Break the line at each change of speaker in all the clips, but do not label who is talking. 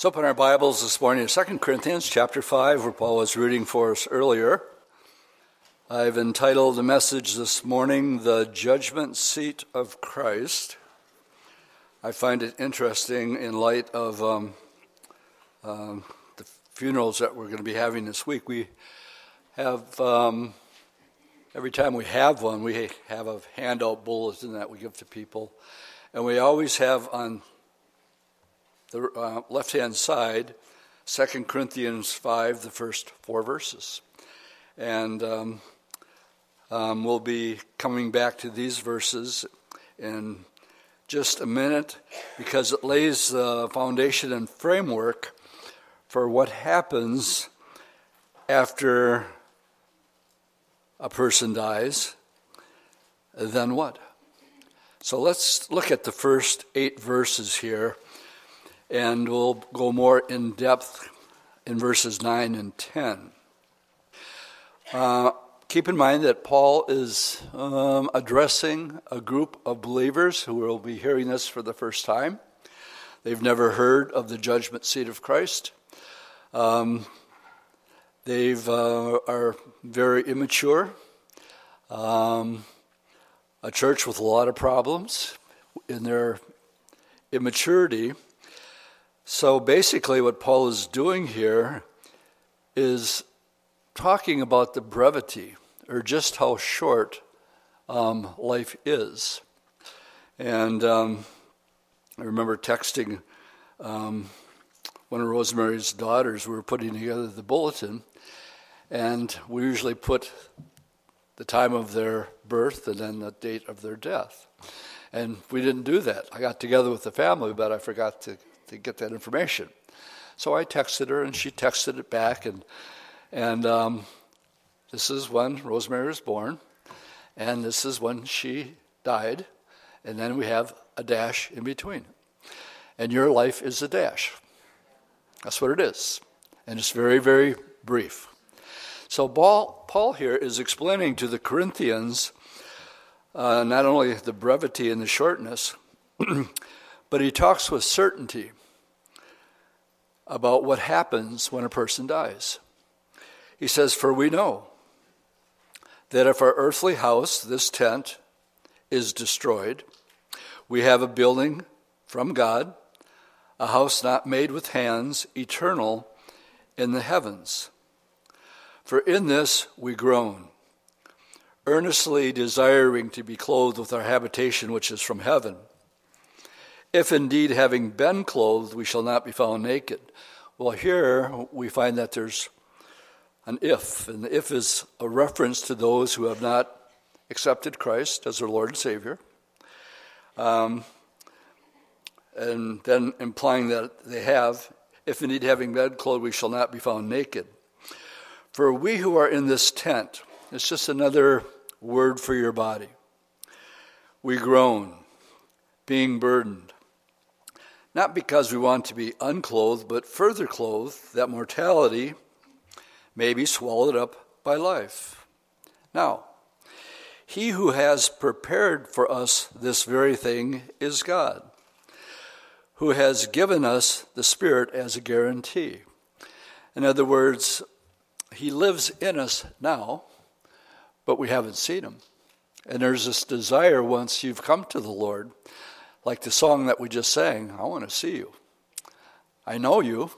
Let's open our Bibles this morning to 2 Corinthians chapter 5, where Paul was reading for us earlier. I've entitled the message this morning, The Judgment Seat of Christ. I find it interesting in light of um, um, the funerals that we're going to be having this week. We have, um, every time we have one, we have a handout bulletin that we give to people. And we always have on the uh, left hand side, 2 Corinthians 5, the first four verses. And um, um, we'll be coming back to these verses in just a minute because it lays the foundation and framework for what happens after a person dies. Then what? So let's look at the first eight verses here and we'll go more in depth in verses 9 and 10. Uh, keep in mind that Paul is um, addressing a group of believers who will be hearing this for the first time. They've never heard of the judgment seat of Christ. Um, they uh, are very immature. Um, a church with a lot of problems in their immaturity so basically, what Paul is doing here is talking about the brevity, or just how short um, life is. And um, I remember texting um, one of Rosemary's daughters, we were putting together the bulletin, and we usually put the time of their birth and then the date of their death. And we didn't do that. I got together with the family, but I forgot to to get that information. So I texted her, and she texted it back, and and um, this is when Rosemary was born, and this is when she died, and then we have a dash in between. And your life is a dash. That's what it is, and it's very very brief. So Paul, Paul here is explaining to the Corinthians uh, not only the brevity and the shortness, but he talks with certainty about what happens when a person dies. He says, For we know that if our earthly house, this tent, is destroyed, we have a building from God, a house not made with hands, eternal in the heavens. For in this we groan, earnestly desiring to be clothed with our habitation which is from heaven if indeed, having been clothed, we shall not be found naked. Well, here we find that there's an if, and the if is a reference to those who have not accepted Christ as their Lord and Savior. Um, and then implying that they have, if indeed having been clothed, we shall not be found naked. For we who are in this tent, it's just another word for your body. We groan, being burdened, not because we want to be unclothed, but further clothed, that mortality may be swallowed up by life. Now, he who has prepared for us this very thing is God, who has given us the Spirit as a guarantee. In other words, he lives in us now, but we haven't seen him. And there's this desire once you've come to the Lord like the song that we just sang, I want to see you. I know you.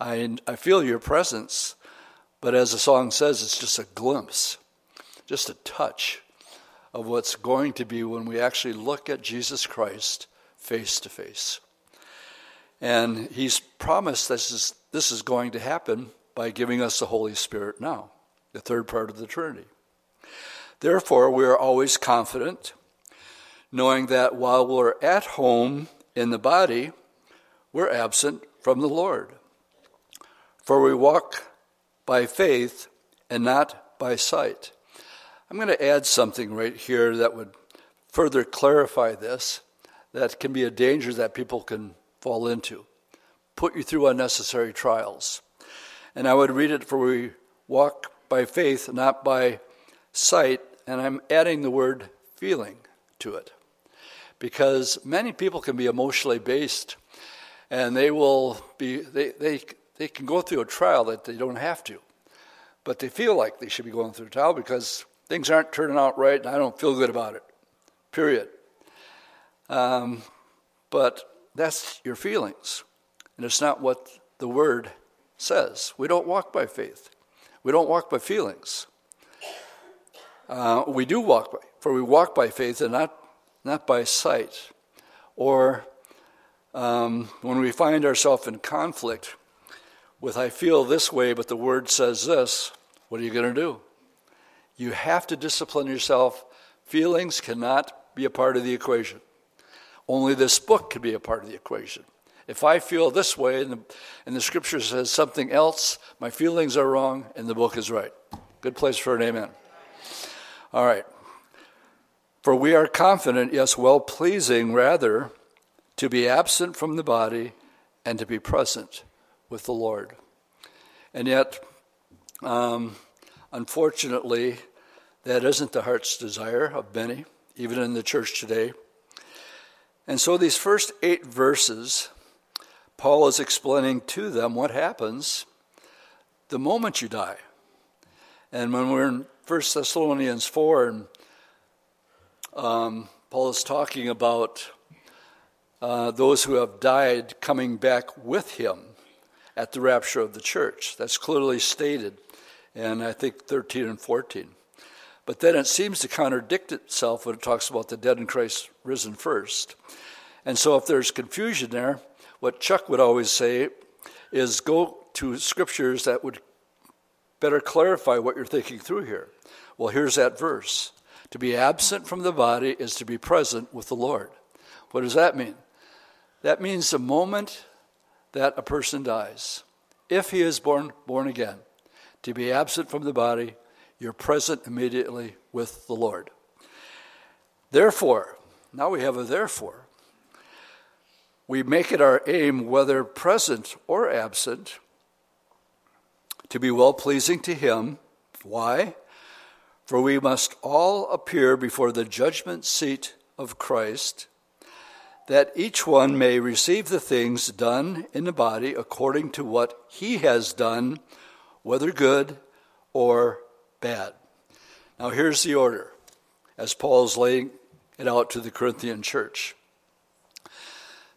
I, I feel your presence. But as the song says, it's just a glimpse, just a touch of what's going to be when we actually look at Jesus Christ face to face. And he's promised this is, this is going to happen by giving us the Holy Spirit now, the third part of the Trinity. Therefore, we are always confident knowing that while we're at home in the body, we're absent from the Lord. For we walk by faith and not by sight. I'm going to add something right here that would further clarify this that can be a danger that people can fall into, put you through unnecessary trials. And I would read it for we walk by faith, not by sight, and I'm adding the word feeling to it because many people can be emotionally based And they will be, they, they, they can go through a trial that they don't have to. But they feel like they should be going through a trial because things aren't turning out right and I don't feel good about it. Period. Um, but that's your feelings. And it's not what the Word says. We don't walk by faith, we don't walk by feelings. Uh, we do walk by, for we walk by faith and not, not by sight. Or um, when we find ourselves in conflict with, I feel this way, but the word says this, what are you going to do? You have to discipline yourself. Feelings cannot be a part of the equation. Only this book can be a part of the equation. If I feel this way and the, and the scripture says something else, my feelings are wrong and the book is right. Good place for an amen. All right. For we are confident, yes, well pleasing, rather, to be absent from the body and to be present with the Lord. And yet, um, unfortunately, that isn't the heart's desire of many, even in the church today. And so, these first eight verses, Paul is explaining to them what happens the moment you die. And when we're in 1 Thessalonians 4, and um, Paul is talking about uh, those who have died coming back with him at the rapture of the church. That's clearly stated in, I think, 13 and 14. But then it seems to contradict itself when it talks about the dead in Christ risen first. And so if there's confusion there, what Chuck would always say is go to scriptures that would better clarify what you're thinking through here. Well, here's that verse To be absent from the body is to be present with the Lord. What does that mean? That means the moment that a person dies, if he is born, born again, to be absent from the body, you're present immediately with the Lord. Therefore, now we have a therefore. We make it our aim, whether present or absent, to be well pleasing to Him. Why? For we must all appear before the judgment seat of Christ, that each one may receive the things done in the body according to what he has done, whether good or bad. Now, here's the order as Paul is laying it out to the Corinthian church.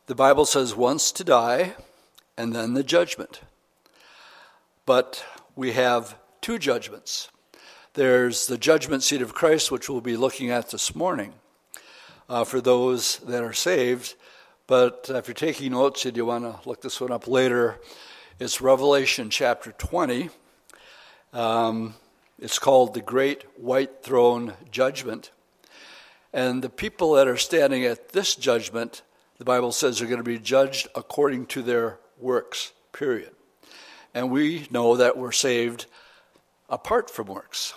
The Bible says once to die and then the judgment. But we have two judgments. There's the judgment seat of Christ, which we'll be looking at this morning uh, for those that are saved. But if you're taking notes and you want to look this one up later, it's Revelation chapter 20. Um, it's called the Great White Throne Judgment. And the people that are standing at this judgment, the Bible says, are going to be judged according to their works, period. And we know that we're saved apart from works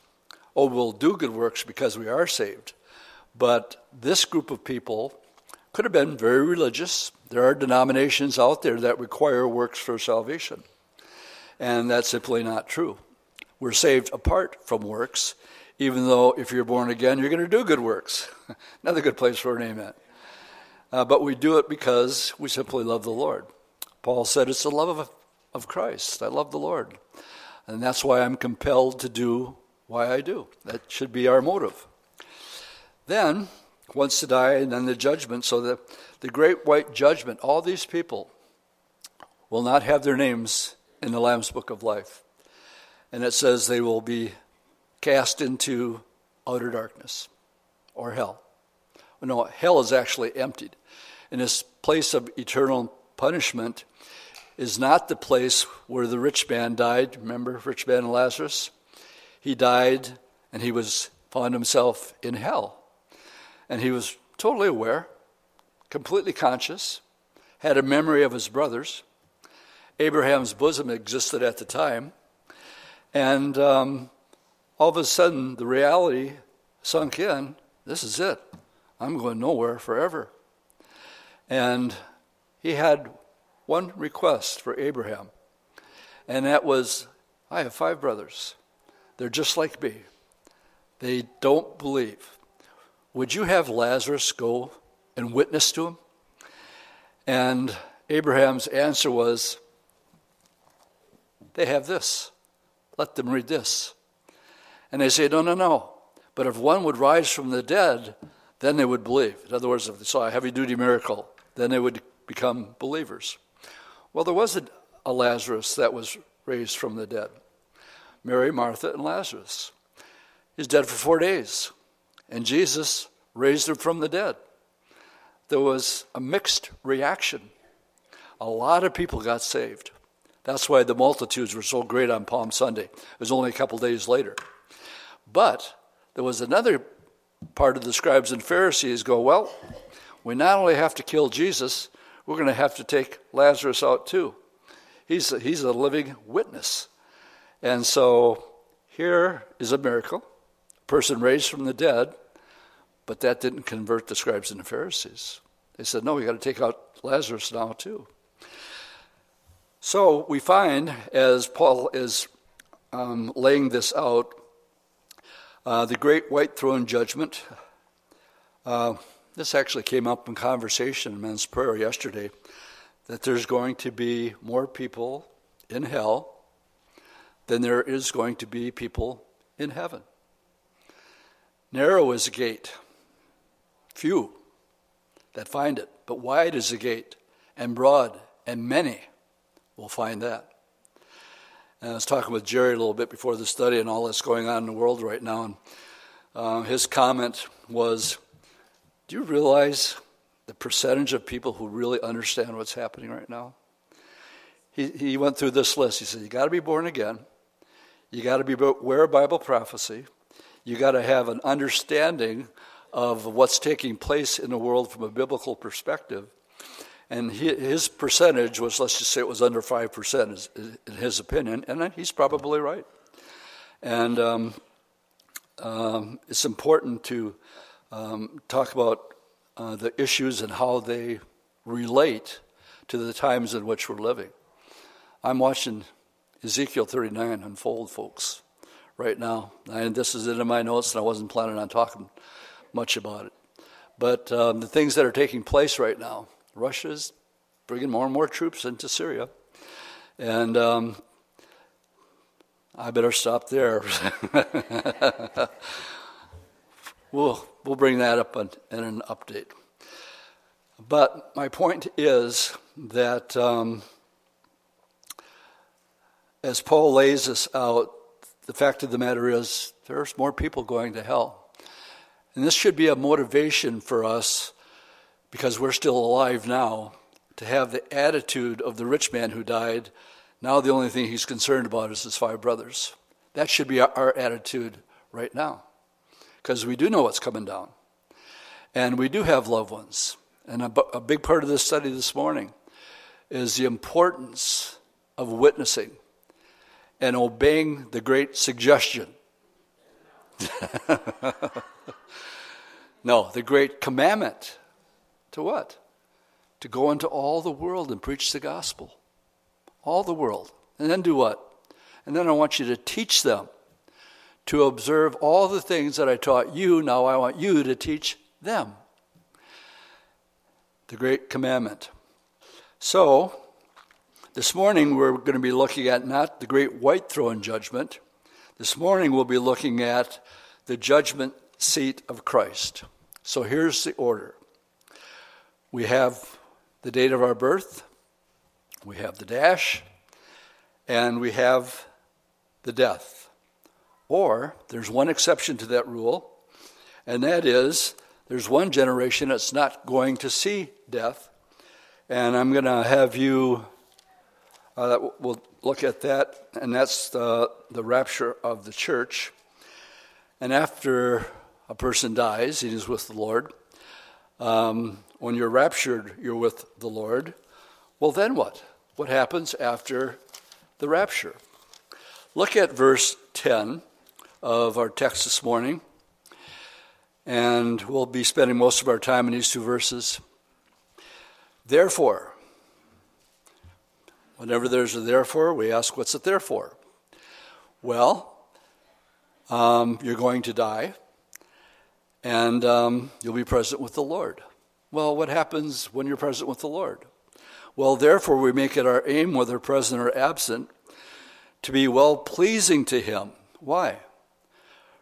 oh, we'll do good works because we are saved. But this group of people could have been very religious. There are denominations out there that require works for salvation. And that's simply not true. We're saved apart from works, even though if you're born again, you're going to do good works. Another good place for an amen. Uh, but we do it because we simply love the Lord. Paul said it's the love of, of Christ. I love the Lord. And that's why I'm compelled to do why I do. That should be our motive. Then, once to die, and then the judgment. So the, the great white judgment, all these people will not have their names in the Lamb's book of life. And it says they will be cast into outer darkness or hell. No, hell is actually emptied. And this place of eternal punishment is not the place where the rich man died. Remember, rich man and Lazarus? He died and he was found himself in hell. And he was totally aware, completely conscious, had a memory of his brothers. Abraham's bosom existed at the time. And um, all of a sudden, the reality sunk in this is it. I'm going nowhere forever. And he had one request for Abraham, and that was I have five brothers. They're just like me. They don't believe. Would you have Lazarus go and witness to him? And Abraham's answer was, They have this. Let them read this. And they say, No, no, no. But if one would rise from the dead, then they would believe. In other words, if they saw a heavy duty miracle, then they would become believers. Well, there was a, a Lazarus that was raised from the dead Mary, Martha, and Lazarus. He's dead for four days. And Jesus raised him from the dead. There was a mixed reaction. A lot of people got saved. That's why the multitudes were so great on Palm Sunday. It was only a couple days later. But there was another part of the scribes and Pharisees go, well, we not only have to kill Jesus, we're going to have to take Lazarus out too. He's a, he's a living witness. And so here is a miracle, a person raised from the dead, but that didn't convert the scribes and the Pharisees. They said, no, we got to take out Lazarus now too. So we find, as Paul is um, laying this out, uh, the great white throne judgment. Uh, this actually came up in conversation in men's prayer yesterday that there's going to be more people in hell than there is going to be people in heaven. Narrow is the gate, few that find it, but wide is the gate, and broad, and many will find that. And I was talking with Jerry a little bit before the study and all that's going on in the world right now, and uh, his comment was, "Do you realize the percentage of people who really understand what's happening right now?" He he went through this list. He said, "You got to be born again. You got to be aware of Bible prophecy. You got to have an understanding of what's taking place in the world from a biblical perspective." And his percentage was, let's just say it was under 5% in his opinion, and he's probably right. And um, um, it's important to um, talk about uh, the issues and how they relate to the times in which we're living. I'm watching Ezekiel 39 unfold, folks, right now. And this is in my notes, and I wasn't planning on talking much about it. But um, the things that are taking place right now, Russia's bringing more and more troops into Syria. And um, I better stop there. we'll, we'll bring that up in, in, an update. But my point is that um, as Paul lays this out, the fact of the matter is there's more people going to hell. And this should be a motivation for us because we're still alive now, to have the attitude of the rich man who died. Now, the only thing he's concerned about is his five brothers. That should be our attitude right now, because we do know what's coming down. And we do have loved ones. And a, a big part of this study this morning is the importance of witnessing and obeying the great suggestion. no, the great commandment to what? To go into all the world and preach the gospel. All the world. And then do what? And then I want you to teach them to observe all the things that I taught you. Now I want you to teach them. The great commandment. So, this morning we're going to be looking at not the great white throne judgment. This morning we'll be looking at the judgment seat of Christ. So here's the order we have the date of our birth, we have the dash, and we have the death. Or there's one exception to that rule, and that is there's one generation that's not going to see death. And I'm going to have you, uh, we'll look at that, and that's the, the rapture of the church. And after a person dies, he is with the Lord. Um, when you're raptured, you're with the Lord. Well, then what? What happens after the rapture? Look at verse 10 of our text this morning, and we'll be spending most of our time in these two verses. Therefore, whenever there's a therefore, we ask, what's it there for? Well, um, you're going to die, and um, you'll be present with the Lord. Well, what happens when you're present with the Lord? Well, therefore, we make it our aim, whether present or absent, to be well pleasing to Him. Why?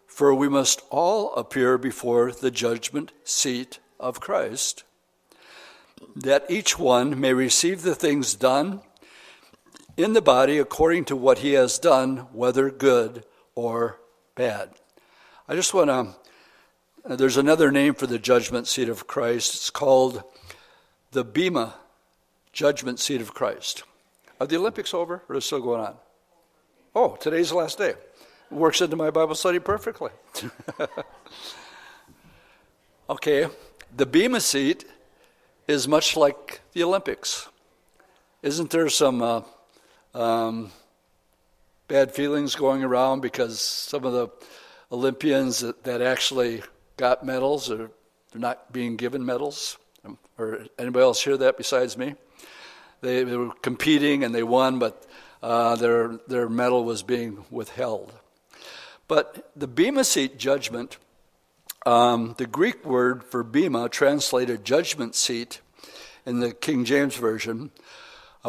For we must all appear before the judgment seat of Christ, that each one may receive the things done in the body according to what he has done, whether good or bad. I just want to, there's another name for the judgment seat of Christ. It's called the Bema judgment seat of Christ. Are the Olympics over or is it still going on? Oh, today's the last day. Works into my Bible study perfectly. okay, the Bema seat is much like the Olympics. Isn't there some uh, um, bad feelings going around because some of the Olympians that, that actually got medals are not being given medals? Or anybody else hear that besides me? They, they were competing and they won, but uh, their, their medal was being withheld. But the Bema Seat judgment um, the Greek word for bema, translated judgment seat in the King James Version,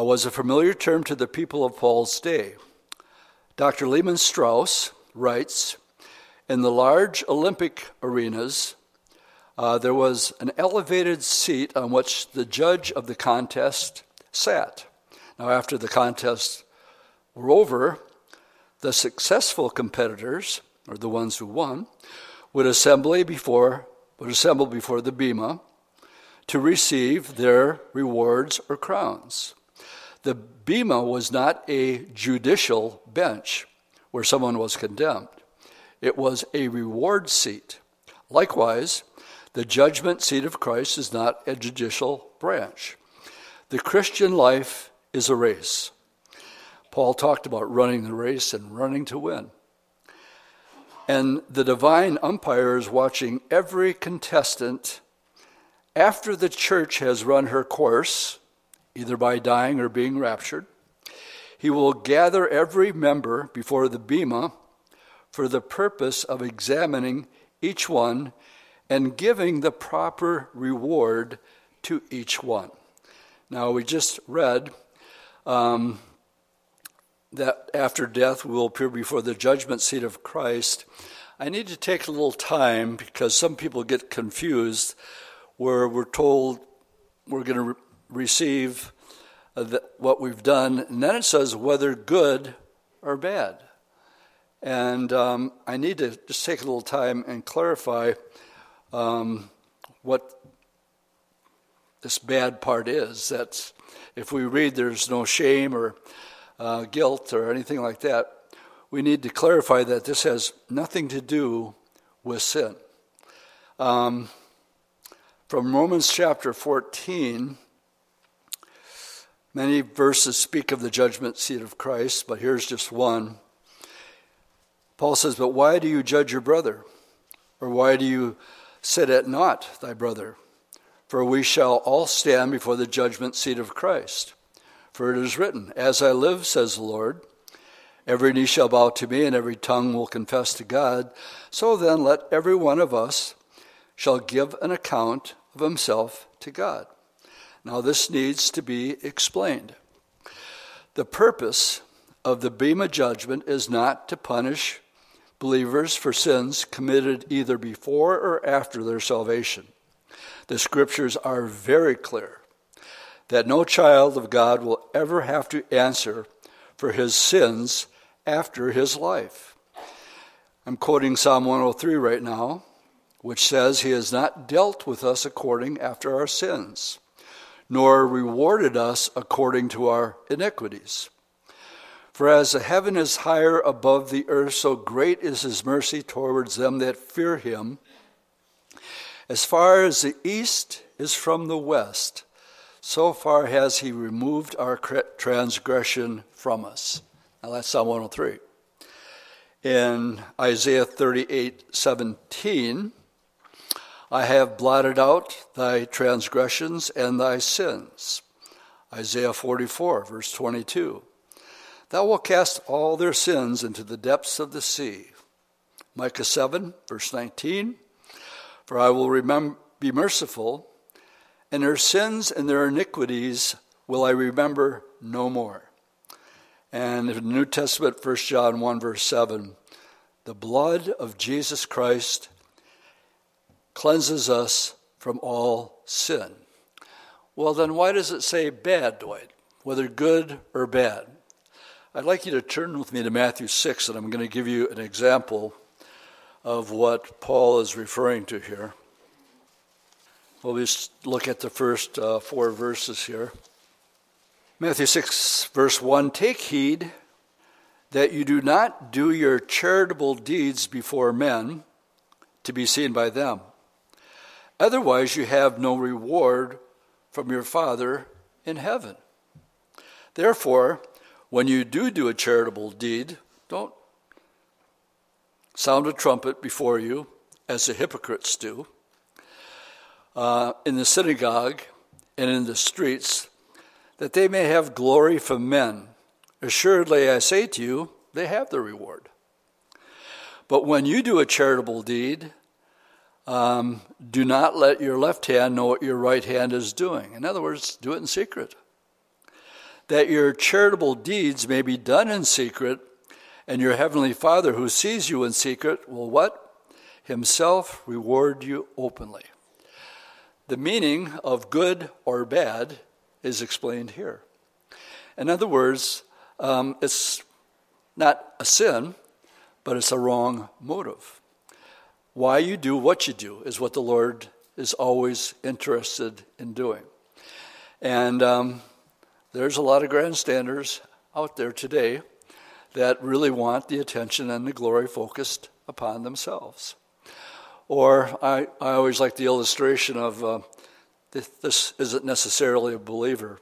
was a familiar term to the people of Paul's day. Dr. Lehman Strauss writes In the large Olympic arenas, uh, there was an elevated seat on which the judge of the contest sat. Now, after the contest were over, the successful competitors, or the ones who won, would assemble before would assemble before the bema to receive their rewards or crowns. The bema was not a judicial bench where someone was condemned. It was a reward seat. Likewise, the judgment seat of Christ is not a judicial branch. The Christian life is a race. Paul talked about running the race and running to win. And the divine umpire is watching every contestant after the church has run her course, either by dying or being raptured. He will gather every member before the Bema for the purpose of examining each one and giving the proper reward to each one. Now, we just read um, that after death we will appear before the judgment seat of Christ, I need to take a little time because some people get confused where we're told we're going to receive uh, the, what we've done, and then it says whether good or bad. And um, I need to just take a little time and clarify um, what this bad part is. That if we read there's no shame or uh, guilt or anything like that, we need to clarify that this has nothing to do with sin. Um, from Romans chapter 14, many verses speak of the judgment seat of Christ, but here's just one. Paul says, But why do you judge your brother? Or why do you sit at naught thy brother? For we shall all stand before the judgment seat of Christ. For it is written, As I live, says the Lord, every knee shall bow to me, and every tongue will confess to God. So then, let every one of us shall give an account of himself to God. Now, this needs to be explained. The purpose of the Bema judgment is not to punish believers for sins committed either before or after their salvation. The scriptures are very clear that no child of God will ever have to answer for his sins after his life. I'm quoting Psalm 103 right now, which says, He has not dealt with us according after our sins, nor rewarded us according to our iniquities. For as the heaven is higher above the earth, so great is his mercy towards them that fear him. As far as the east is from the west, so far has he removed our transgression from us. Now that's Psalm 103. In Isaiah 38 17, I have blotted out thy transgressions and thy sins. Isaiah 44, verse 22. Thou wilt cast all their sins into the depths of the sea. Micah 7, verse 19. For I will be merciful and their sins and their iniquities will I remember no more. And in the New Testament, 1 John 1, verse 7, the blood of Jesus Christ cleanses us from all sin. Well, then why does it say bad, Dwight? Whether good or bad? I'd like you to turn with me to Matthew 6, and I'm going to give you an example of what Paul is referring to here. We'll just look at the first uh, four verses here. Matthew 6, verse 1 Take heed that you do not do your charitable deeds before men to be seen by them. Otherwise, you have no reward from your Father in heaven. Therefore, when you do do a charitable deed, don't sound a trumpet before you, as the hypocrites do, uh, in the synagogue and in the streets that they may have glory from men. Assuredly, I say to you, they have their reward. But when you do a charitable deed, um, do not let your left hand know what your right hand is doing. In other words, do it in secret. That your charitable deeds may be done in secret, and your heavenly Father who sees you in secret will what? Himself reward you openly. The meaning of good or bad is explained here. In other words, um, it's not a sin, but it's a wrong motive. Why you do what you do is what the Lord is always interested in doing. And um, there's a lot of grandstanders out there today that really want the attention and the glory focused upon themselves. Or I, I always like the illustration of uh, this isn't necessarily a believer.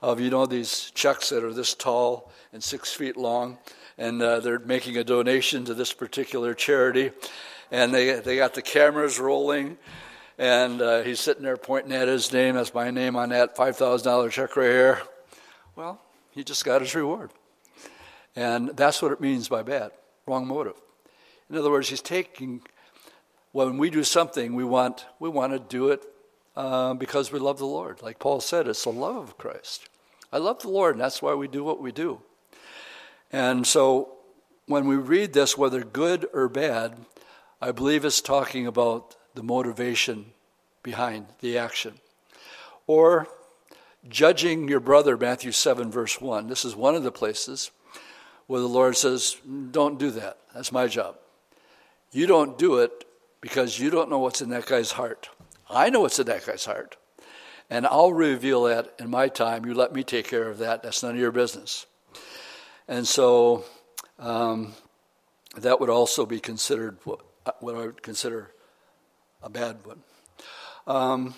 Of you know these chucks that are this tall and six feet long, and uh, they're making a donation to this particular charity, and they they got the cameras rolling, and uh, he's sitting there pointing at his name. That's my name on that five thousand dollar check right here. Well, he just got his reward, and that's what it means by bad, wrong motive. In other words, he's taking when we do something, we want we want to do it uh, because we love the Lord. Like Paul said, it's the love of Christ. I love the Lord, and that's why we do what we do. And so when we read this, whether good or bad, I believe it's talking about the motivation behind the action. Or judging your brother, Matthew 7, verse 1. This is one of the places where the Lord says, Don't do that. That's my job. You don't do it because you don't know what's in that guy's heart. I know what's in that guy's heart. And I'll reveal that in my time. You let me take care of that. That's none of your business. And so um, that would also be considered what, what, I would consider a bad one. Um,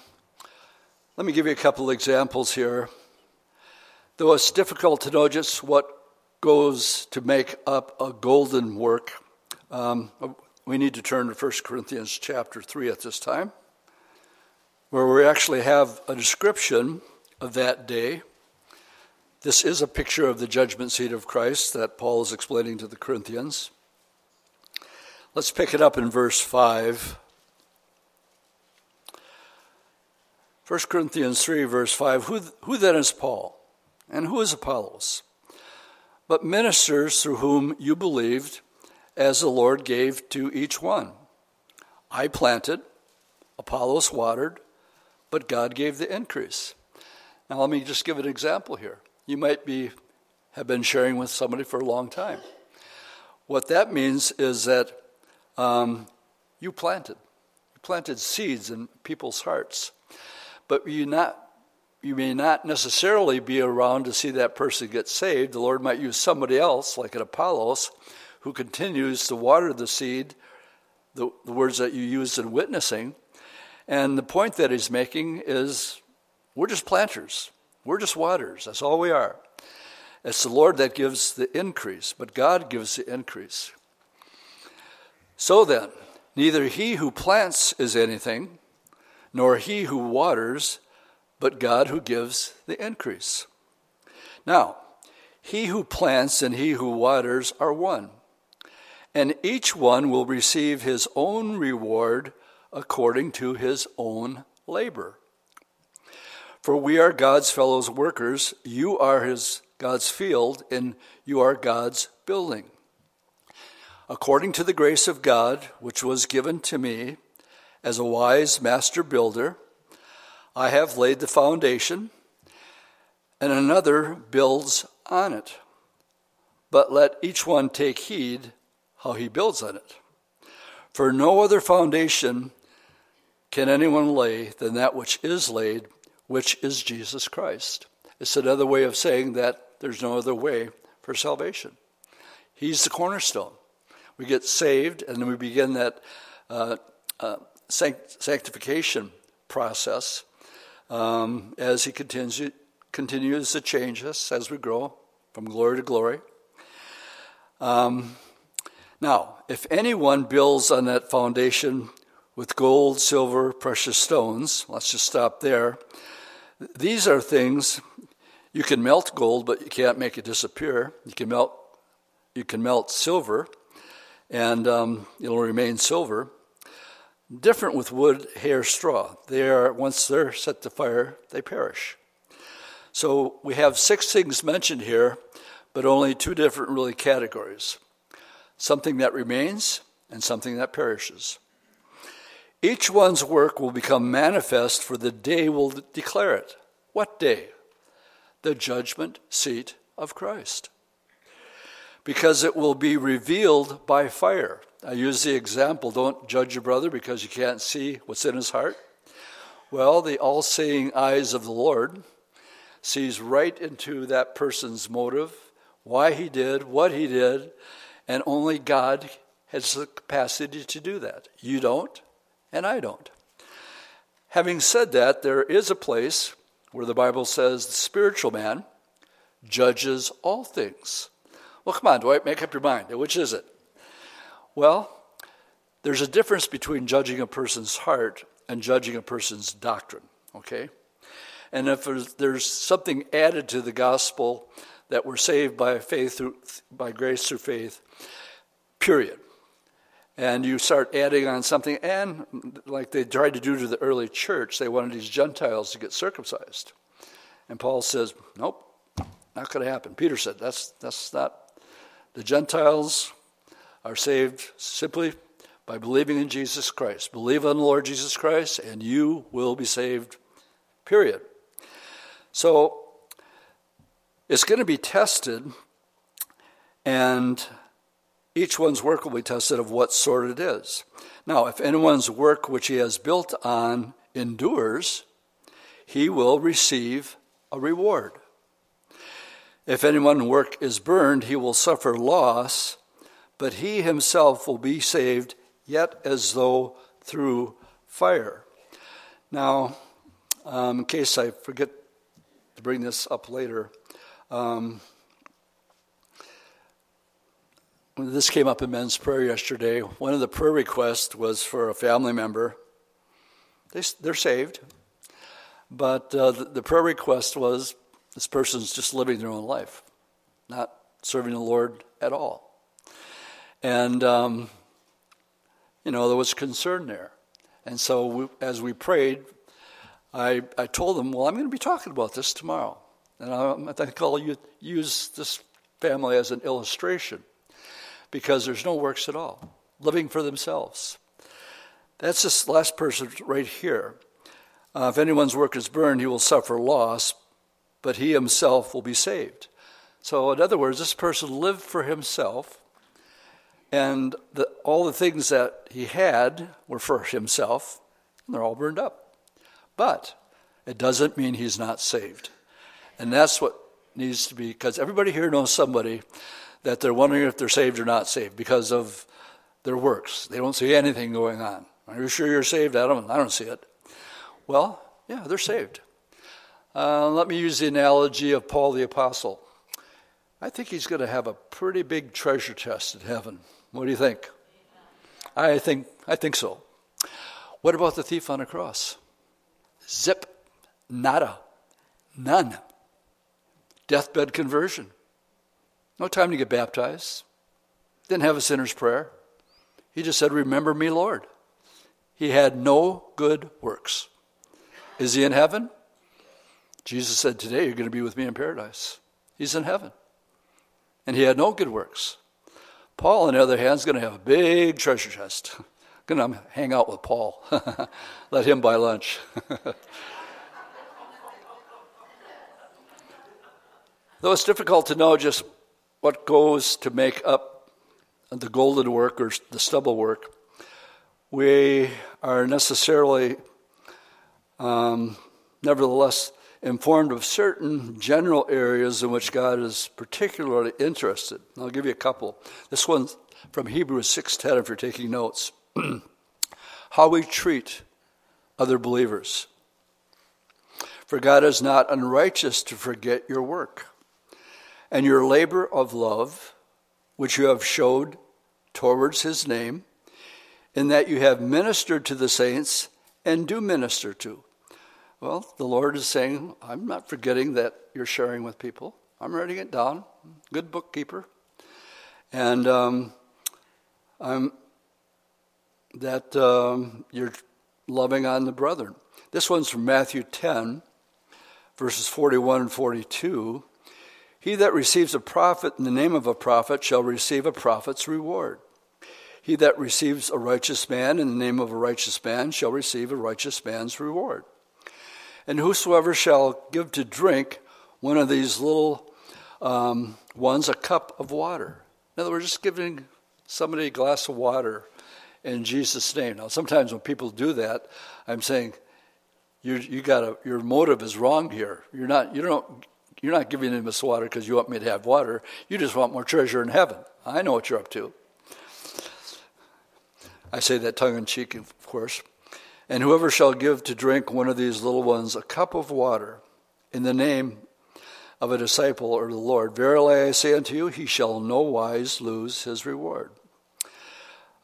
let me give you a couple examples here. Though it's difficult to know just what goes to make up a golden work, um, we need to turn to 1 Corinthians chapter 3 at this time where we actually have a description of that day. This is a picture of the judgment seat of Christ that Paul is explaining to the Corinthians. Let's pick it up in verse 5. 1 Corinthians 3, verse 5 who, who then is Paul? And who is Apollos? But ministers through whom you believed, as the Lord gave to each one. I planted, Apollos watered, but God gave the increase. Now, let me just give an example here. You might be have been sharing with somebody for a long time. What that means is that um, you planted, you planted seeds in people's hearts, but you not you may not necessarily be around to see that person get saved. The Lord might use somebody else, like an Apollos, who continues to water the seed, the, the words that you used in witnessing, and the point that he's making is we're just planters, we're just waters. That's all we are. It's the Lord that gives the increase, but God gives the increase. So then, neither he who plants is anything, nor he who waters, but God who gives the increase. Now, he who plants and he who waters are one, and each one will receive his own reward according to his own labor. For we are God's fellows workers. You are his God's field, and you are God's building. According to the grace of God, which was given to me as a wise master builder, I have laid the foundation, and another builds on it. But let each one take heed how he builds on it. For no other foundation can anyone lay than that which is laid, which is Jesus Christ. It's another way of saying that there's no other way for salvation. He's the cornerstone. We get saved, and then we begin that uh, uh, sanct- sanctification process um, as He continues, continues to change us as we grow from glory to glory. Um, now, if anyone builds on that foundation with gold, silver, precious stones, let's just stop there. These are things you can melt gold, but you can't make it disappear. You can melt, you can melt silver, and um, it'll remain silver. Different with wood, hair, straw. They are once they're set to fire, they perish. So we have six things mentioned here, but only two different really categories: something that remains and something that perishes. Each one's work will become manifest, for the day will declare it. What day? The judgment seat of Christ because it will be revealed by fire. I use the example don't judge your brother because you can't see what's in his heart. Well, the all seeing eyes of the Lord sees right into that person's motive, why he did, what he did, and only God has the capacity to do that. You don't, and I don't. Having said that, there is a place where the Bible says the spiritual man judges all things. Well, come on, Dwight, make up your mind. Which is it? Well, there's a difference between judging a person's heart and judging a person's doctrine, okay? And if there's, something added to the gospel that we're saved by faith through, by grace through faith, period. And you start adding on something, and like they tried to do to the early church, they wanted these Gentiles to get circumcised. And Paul says, nope, not going to happen. Peter said, that's, that's not the Gentiles are saved simply by believing in Jesus Christ. Believe on the Lord Jesus Christ, and you will be saved, period. So it's going to be tested, and each one's work will be tested of what sort it is. Now, if anyone's work which he has built on endures, he will receive a reward. If anyone's work is burned, he will suffer loss, but he himself will be saved, yet as though through fire. Now, um, in case I forget to bring this up later, um, when this came up in men's prayer yesterday, one of the prayer requests was for a family member. They, they're saved, but uh, the, the prayer request was this person's just living their own life, not serving the Lord at all. And, um, you know, there was concern there. And so we, as we prayed, I, I told them, well, I'm going to be talking about this tomorrow. And I, I think I'll use this family as an illustration because there's no works at all, living for themselves. That's this last person right here. Uh, if anyone's work is burned, he will suffer loss, but he himself will be saved. So, in other words, this person lived for himself, and the, all the things that he had were for himself, and they're all burned up. But it doesn't mean he's not saved. And that's what needs to be, because everybody here knows somebody that they're wondering if they're saved or not saved because of their works. They don't see anything going on. Are you sure you're saved? I don't, I don't see it. Well, yeah, they're saved. Uh, let me use the analogy of Paul the Apostle. I think he's going to have a pretty big treasure chest in heaven. What do you think? I think, I think so. What about the thief on the cross? Zip, nada, none. Deathbed conversion. No time to get baptized. Didn't have a sinner's prayer. He just said, Remember me, Lord. He had no good works. Is he in heaven? Jesus said, Today you're going to be with me in paradise. He's in heaven. And he had no good works. Paul, on the other hand, is going to have a big treasure chest. going to hang out with Paul. Let him buy lunch. Though it's difficult to know just what goes to make up the golden work or the stubble work, we are necessarily, um, nevertheless, informed of certain general areas in which God is particularly interested. I'll give you a couple. This one's from Hebrews 6:10 if you're taking notes. How we treat other believers. For God is not unrighteous to forget your work and your labor of love, which you have showed towards his name, in that you have ministered to the saints and do minister to. Well, the Lord is saying, I'm not forgetting that you're sharing with people. I'm writing it down. Good bookkeeper. And um, I'm that um, you're loving on the brethren. This one's from Matthew 10, verses 41 and 42. He that receives a prophet in the name of a prophet shall receive a prophet's reward. He that receives a righteous man in the name of a righteous man shall receive a righteous man's reward. And whosoever shall give to drink one of these little um, ones a cup of water. In other words, just giving somebody a glass of water in Jesus' name. Now, sometimes when people do that, I'm saying, you you got your motive is wrong here. You're not you don't you're not giving him this water because you want me to have water. You just want more treasure in heaven. I know what you're up to. I say that tongue in cheek, of course. And whoever shall give to drink one of these little ones a cup of water in the name of a disciple or the Lord, verily I say unto you, he shall no wise lose his reward.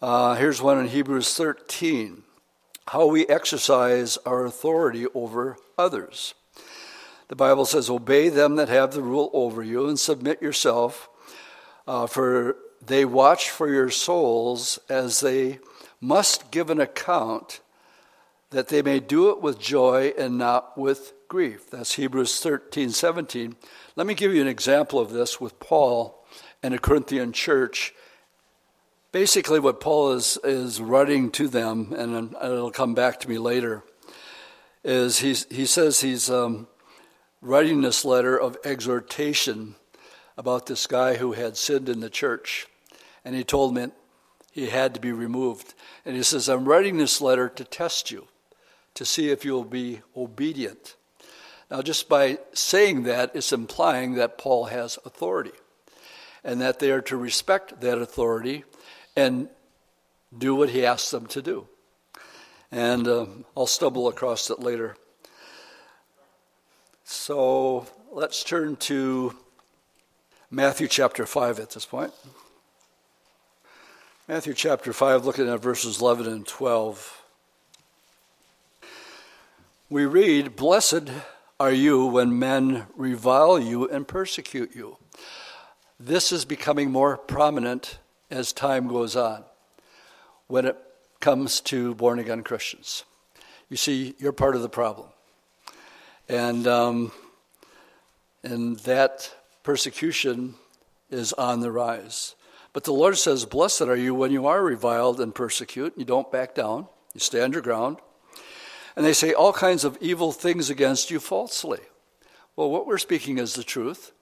Uh, here's one in Hebrews 13 how we exercise our authority over others. The Bible says, Obey them that have the rule over you and submit yourself, uh, for they watch for your souls as they must give an account that they may do it with joy and not with grief. That's Hebrews 13, 17. Let me give you an example of this with Paul and a Corinthian church. Basically, what Paul is, is writing to them, and it'll come back to me later, is he's, he says he's um, writing this letter of exhortation about this guy who had sinned in the church. And he told me he had to be removed. And he says, I'm writing this letter to test you to see if you'll be obedient. Now, just by saying that, it's implying that Paul has authority and that they are to respect that authority and do what he asks them to do. And uh, I'll stumble across it later. So let's turn to Matthew chapter 5 at this point. Matthew chapter 5, looking at verses 11 and 12 we read, Blessed are you when men revile you and persecute you. This is becoming more prominent as time goes on when it comes to born again Christians. You see, you're part of the problem. And, um, and that persecution is on the rise. But the Lord says, Blessed are you when you are reviled and persecuted. You don't back down, you stand your ground and they say all kinds of evil things against you falsely. Well, what we're speaking is the truth.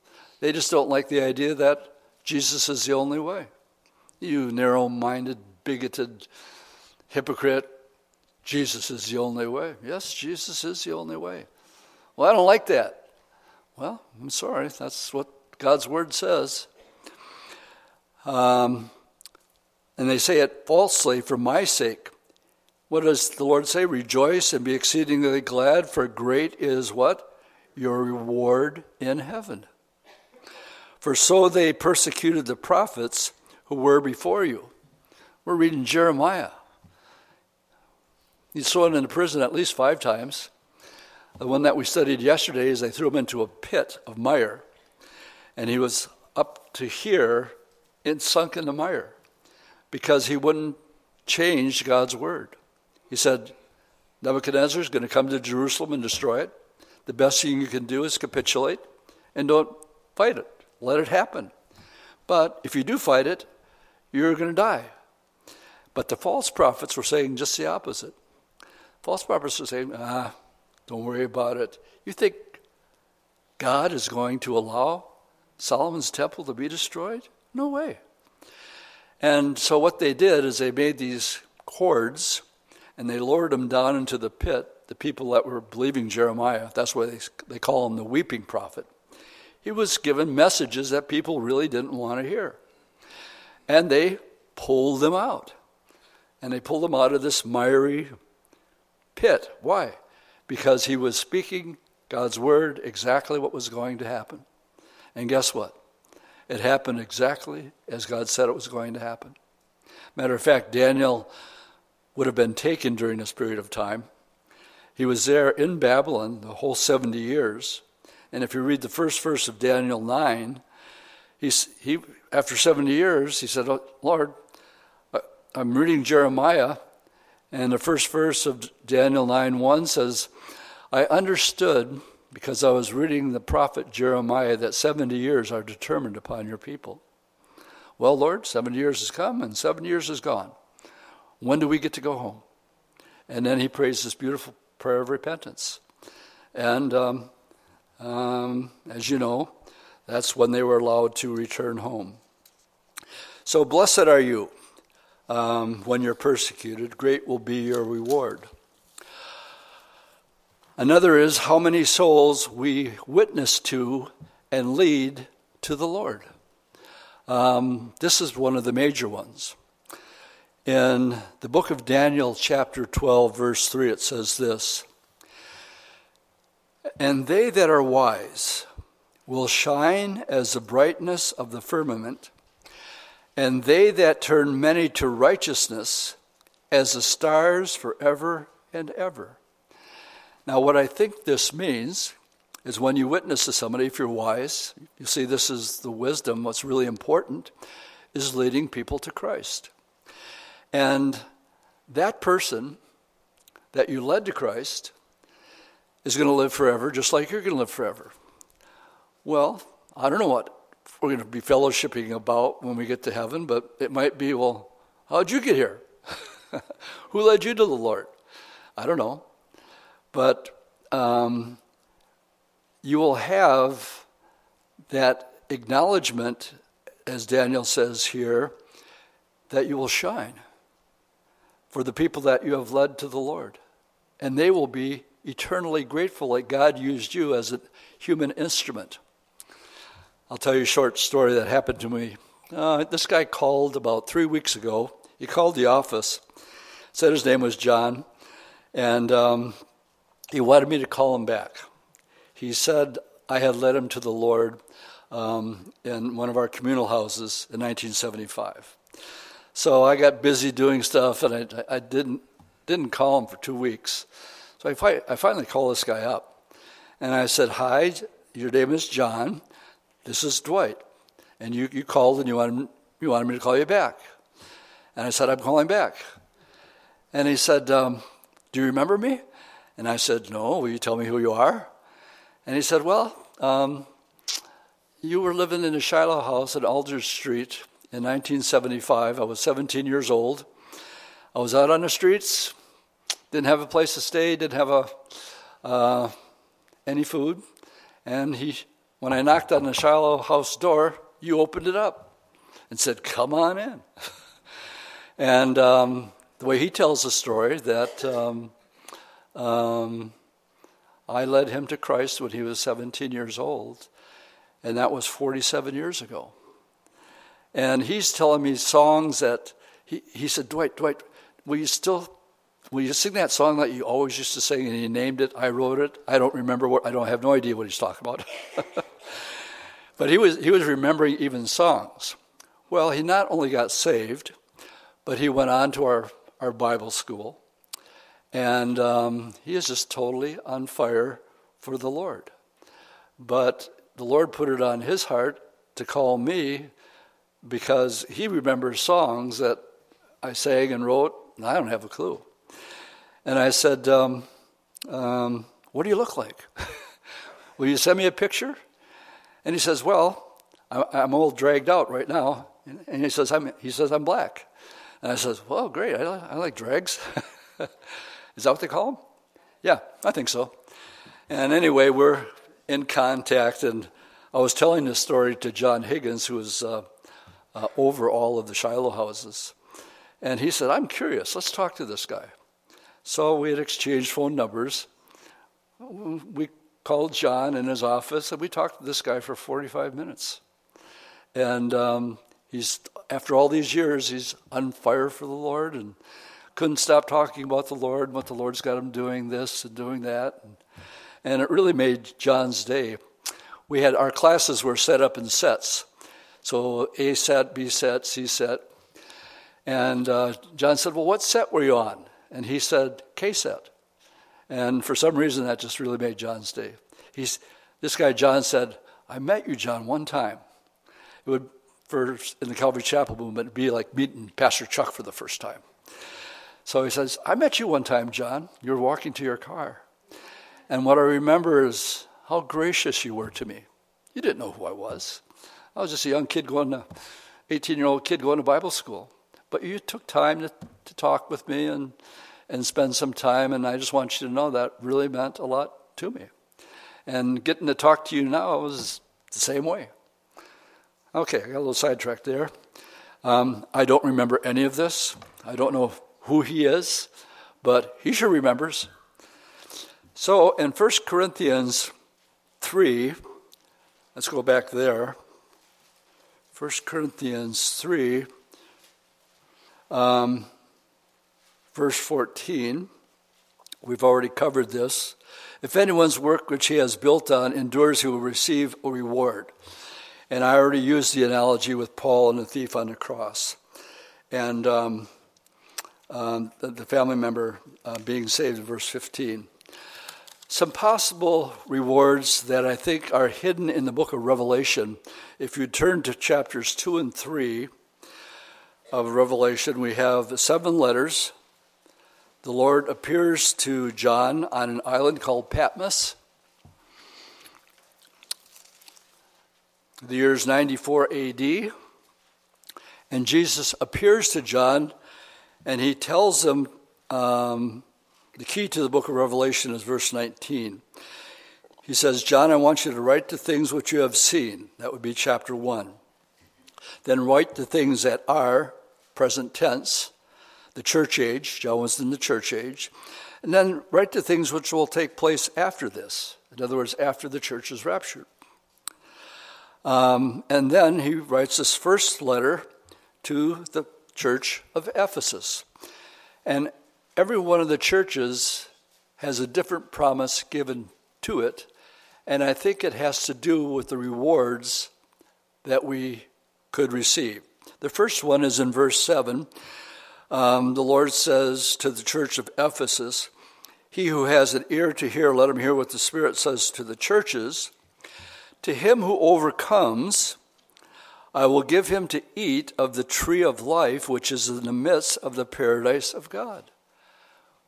They just don't like the idea that Jesus is the only way. You narrow minded, bigoted hypocrite, Jesus is the only way. Yes, Jesus is the only way. Well, I don't like that. Well, I'm sorry. That's what God's word says. Um, and they say it falsely for my sake. What does the Lord say? Rejoice and be exceedingly glad, for great is what? Your reward in heaven. For so they persecuted the prophets who were before you. We're reading Jeremiah. He's thrown into prison at least five times. The one that we studied yesterday is they threw him into a pit of mire, and he was up to here and sunk in the mire because he wouldn't change God's word. He said, Nebuchadnezzar is going to come to Jerusalem and destroy it. the best thing you can do is capitulate and don't fight it. Let it happen. But if you do fight it, you're going to die. But the false prophets were saying just the opposite. False prophets were saying, ah, don't worry about it. You think God is going to allow Solomon's temple to be destroyed? No way. And so what they did is they made these cords and they lowered them down into the pit, the people that were believing Jeremiah. That's why they, they call him the weeping prophet. He was given messages that people really didn't want to hear. And they pulled them out. And they pulled him out of this miry pit. Why? Because he was speaking God's word exactly what was going to happen. And guess what? It happened exactly as God said it was going to happen. Matter of fact, Daniel would have been taken during this period of time. He was there in Babylon the whole 70 years. And if you read the first verse of Daniel 9, he's, he, after 70 years, he said, oh, Lord, I'm reading Jeremiah, and the first verse of Daniel 9 1 says, I understood because I was reading the prophet Jeremiah that 70 years are determined upon your people. Well, Lord, 70 years has come and seven years is gone. When do we get to go home? And then he prays this beautiful prayer of repentance. And um, um, as you know, that's when they were allowed to return home. So, blessed are you um, when you're persecuted, great will be your reward. Another is how many souls we witness to and lead to the Lord. Um, this is one of the major ones. In the book of Daniel, chapter 12, verse 3, it says this And they that are wise will shine as the brightness of the firmament and they that turn many to righteousness as the stars forever and ever. Now, what I think this means is when you witness to somebody, if you're wise, you see this is the wisdom, what's really important is leading people to Christ. And that person that you led to Christ is going to live forever, just like you're going to live forever. Well, I don't know what we're going to be fellowshipping about when we get to heaven, but it might be, well, how'd you get here? Who led you to the Lord? I don't know. But um, you will have that acknowledgement, as Daniel says here, that you will shine for the people that you have led to the Lord. And they will be eternally grateful that God used you as a human instrument. I'll tell you a short story that happened to me. Uh, this guy called about three weeks ago. He called the office, said his name was John, and um, he wanted me to call him back. He said I had led him to the Lord um, in one of our communal houses in 1975. So I got busy doing stuff, and I, I didn't didn't call him for two weeks. So I, fi- I finally called this guy up, and I said, "Hi, your name is John. This is Dwight. And you, you called and you wanted, you wanted me to call you back. And I said, I'm calling back. And he said, um, Do you remember me? And I said, No. Will you tell me who you are? And he said, Well, um, you were living in a Shiloh house at Alders Street in 1975. I was 17 years old. I was out on the streets, didn't have a place to stay, didn't have a, uh, any food. And he when I knocked on the Shiloh house door, you opened it up and said, Come on in. and um, the way he tells the story, that um, um, I led him to Christ when he was 17 years old, and that was 47 years ago. And he's telling me songs that he, he said, Dwight, Dwight, will you still Will you sing that song that you always used to sing and he named it? I wrote it. I don't remember what, I don't have no idea what he's talking about. but he was, he was remembering even songs. Well, he not only got saved, but he went on to our, our Bible school. And um, he is just totally on fire for the Lord. But the Lord put it on his heart to call me because he remembers songs that I sang and wrote, and I don't have a clue. And I said, um, um, What do you look like? Will you send me a picture? And he says, Well, I'm all dragged out right now. And he says, I'm, he says, I'm black. And I says, Well, great. I, I like drags. Is that what they call them? Yeah, I think so. And anyway, we're in contact, and I was telling this story to John Higgins, who was uh, uh, over all of the Shiloh houses. And he said, I'm curious, let's talk to this guy. So we had exchanged phone numbers. We called John in his office, and we talked to this guy for 45 minutes. And um, he's, after all these years, he's on fire for the Lord and couldn't stop talking about the Lord and what the Lord's got him doing this and doing that. And, and it really made John's day. We had our classes were set up in sets. So A set, B set, C set. And uh, John said, Well, what set were you on? And he said, K set. And for some reason, that just really made John's day. He's, this guy, John, said, I met you, John, one time. It would, for in the Calvary Chapel movement, be like meeting Pastor Chuck for the first time. So he says, I met you one time, John. You were walking to your car. And what I remember is how gracious you were to me. You didn't know who I was. I was just a young kid going to, 18 year old kid going to Bible school. But you took time to, to talk with me and, and spend some time, and I just want you to know that really meant a lot to me. And getting to talk to you now was the same way. Okay, I got a little sidetracked there. Um, I don't remember any of this. I don't know who he is, but he sure remembers. So in 1 Corinthians 3, let's go back there. 1 Corinthians 3, um, verse 14. We've already covered this. If anyone's work which he has built on endures, he will receive a reward. And I already used the analogy with Paul and the thief on the cross. And um, um, the, the, family member uh, being saved verse 15. Some possible rewards that I think are hidden in the book of Revelation. If you turn to chapters 2 and 3 of Revelation, we have seven letters. The Lord appears to John on an island called Patmos. The year is 94 AD. And Jesus appears to John and he tells him um, the key to the book of Revelation is verse 19. He says, John, I want you to write the things which you have seen. That would be chapter 1. Then write the things that are, present tense, the church age. John was in the church age. And then write the things which will take place after this. In other words, after the church is raptured. Um, and then he writes this first letter to the church of Ephesus. And every one of the churches has a different promise given to it. And I think it has to do with the rewards that we could receive. The first one is in verse 7. Um, the Lord says to the church of Ephesus, He who has an ear to hear, let him hear what the Spirit says to the churches. To him who overcomes, I will give him to eat of the tree of life, which is in the midst of the paradise of God.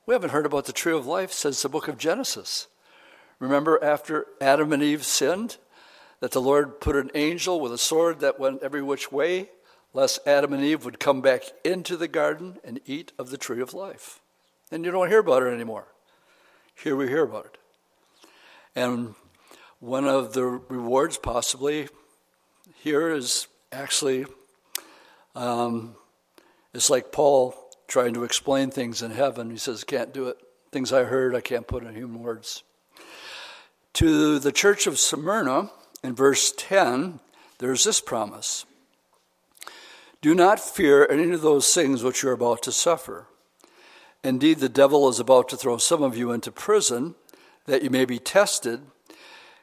We haven't heard about the tree of life since the book of Genesis. Remember after Adam and Eve sinned, that the Lord put an angel with a sword that went every which way, lest Adam and Eve would come back into the garden and eat of the tree of life. And you don't hear about it anymore. Here we hear about it. And one of the rewards, possibly, here is actually, um, it's like Paul trying to explain things in heaven. He says, can't do it. Things I heard, I can't put in human words. To the church of Smyrna, in verse 10, there's this promise Do not fear any of those things which you're about to suffer. Indeed, the devil is about to throw some of you into prison that you may be tested,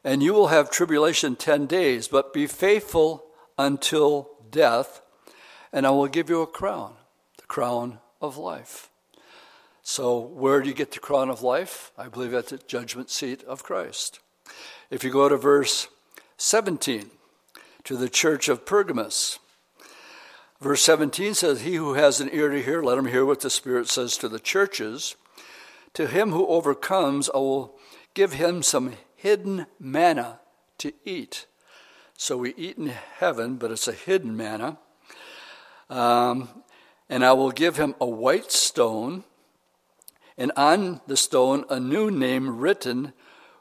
and you will have tribulation 10 days, but be faithful until death, and I will give you a crown, the crown of life. So, where do you get the crown of life? I believe at the judgment seat of Christ. If you go to verse 17, to the church of Pergamos, verse 17 says, He who has an ear to hear, let him hear what the Spirit says to the churches. To him who overcomes, I will give him some hidden manna to eat. So we eat in heaven, but it's a hidden manna. Um, and I will give him a white stone, and on the stone a new name written,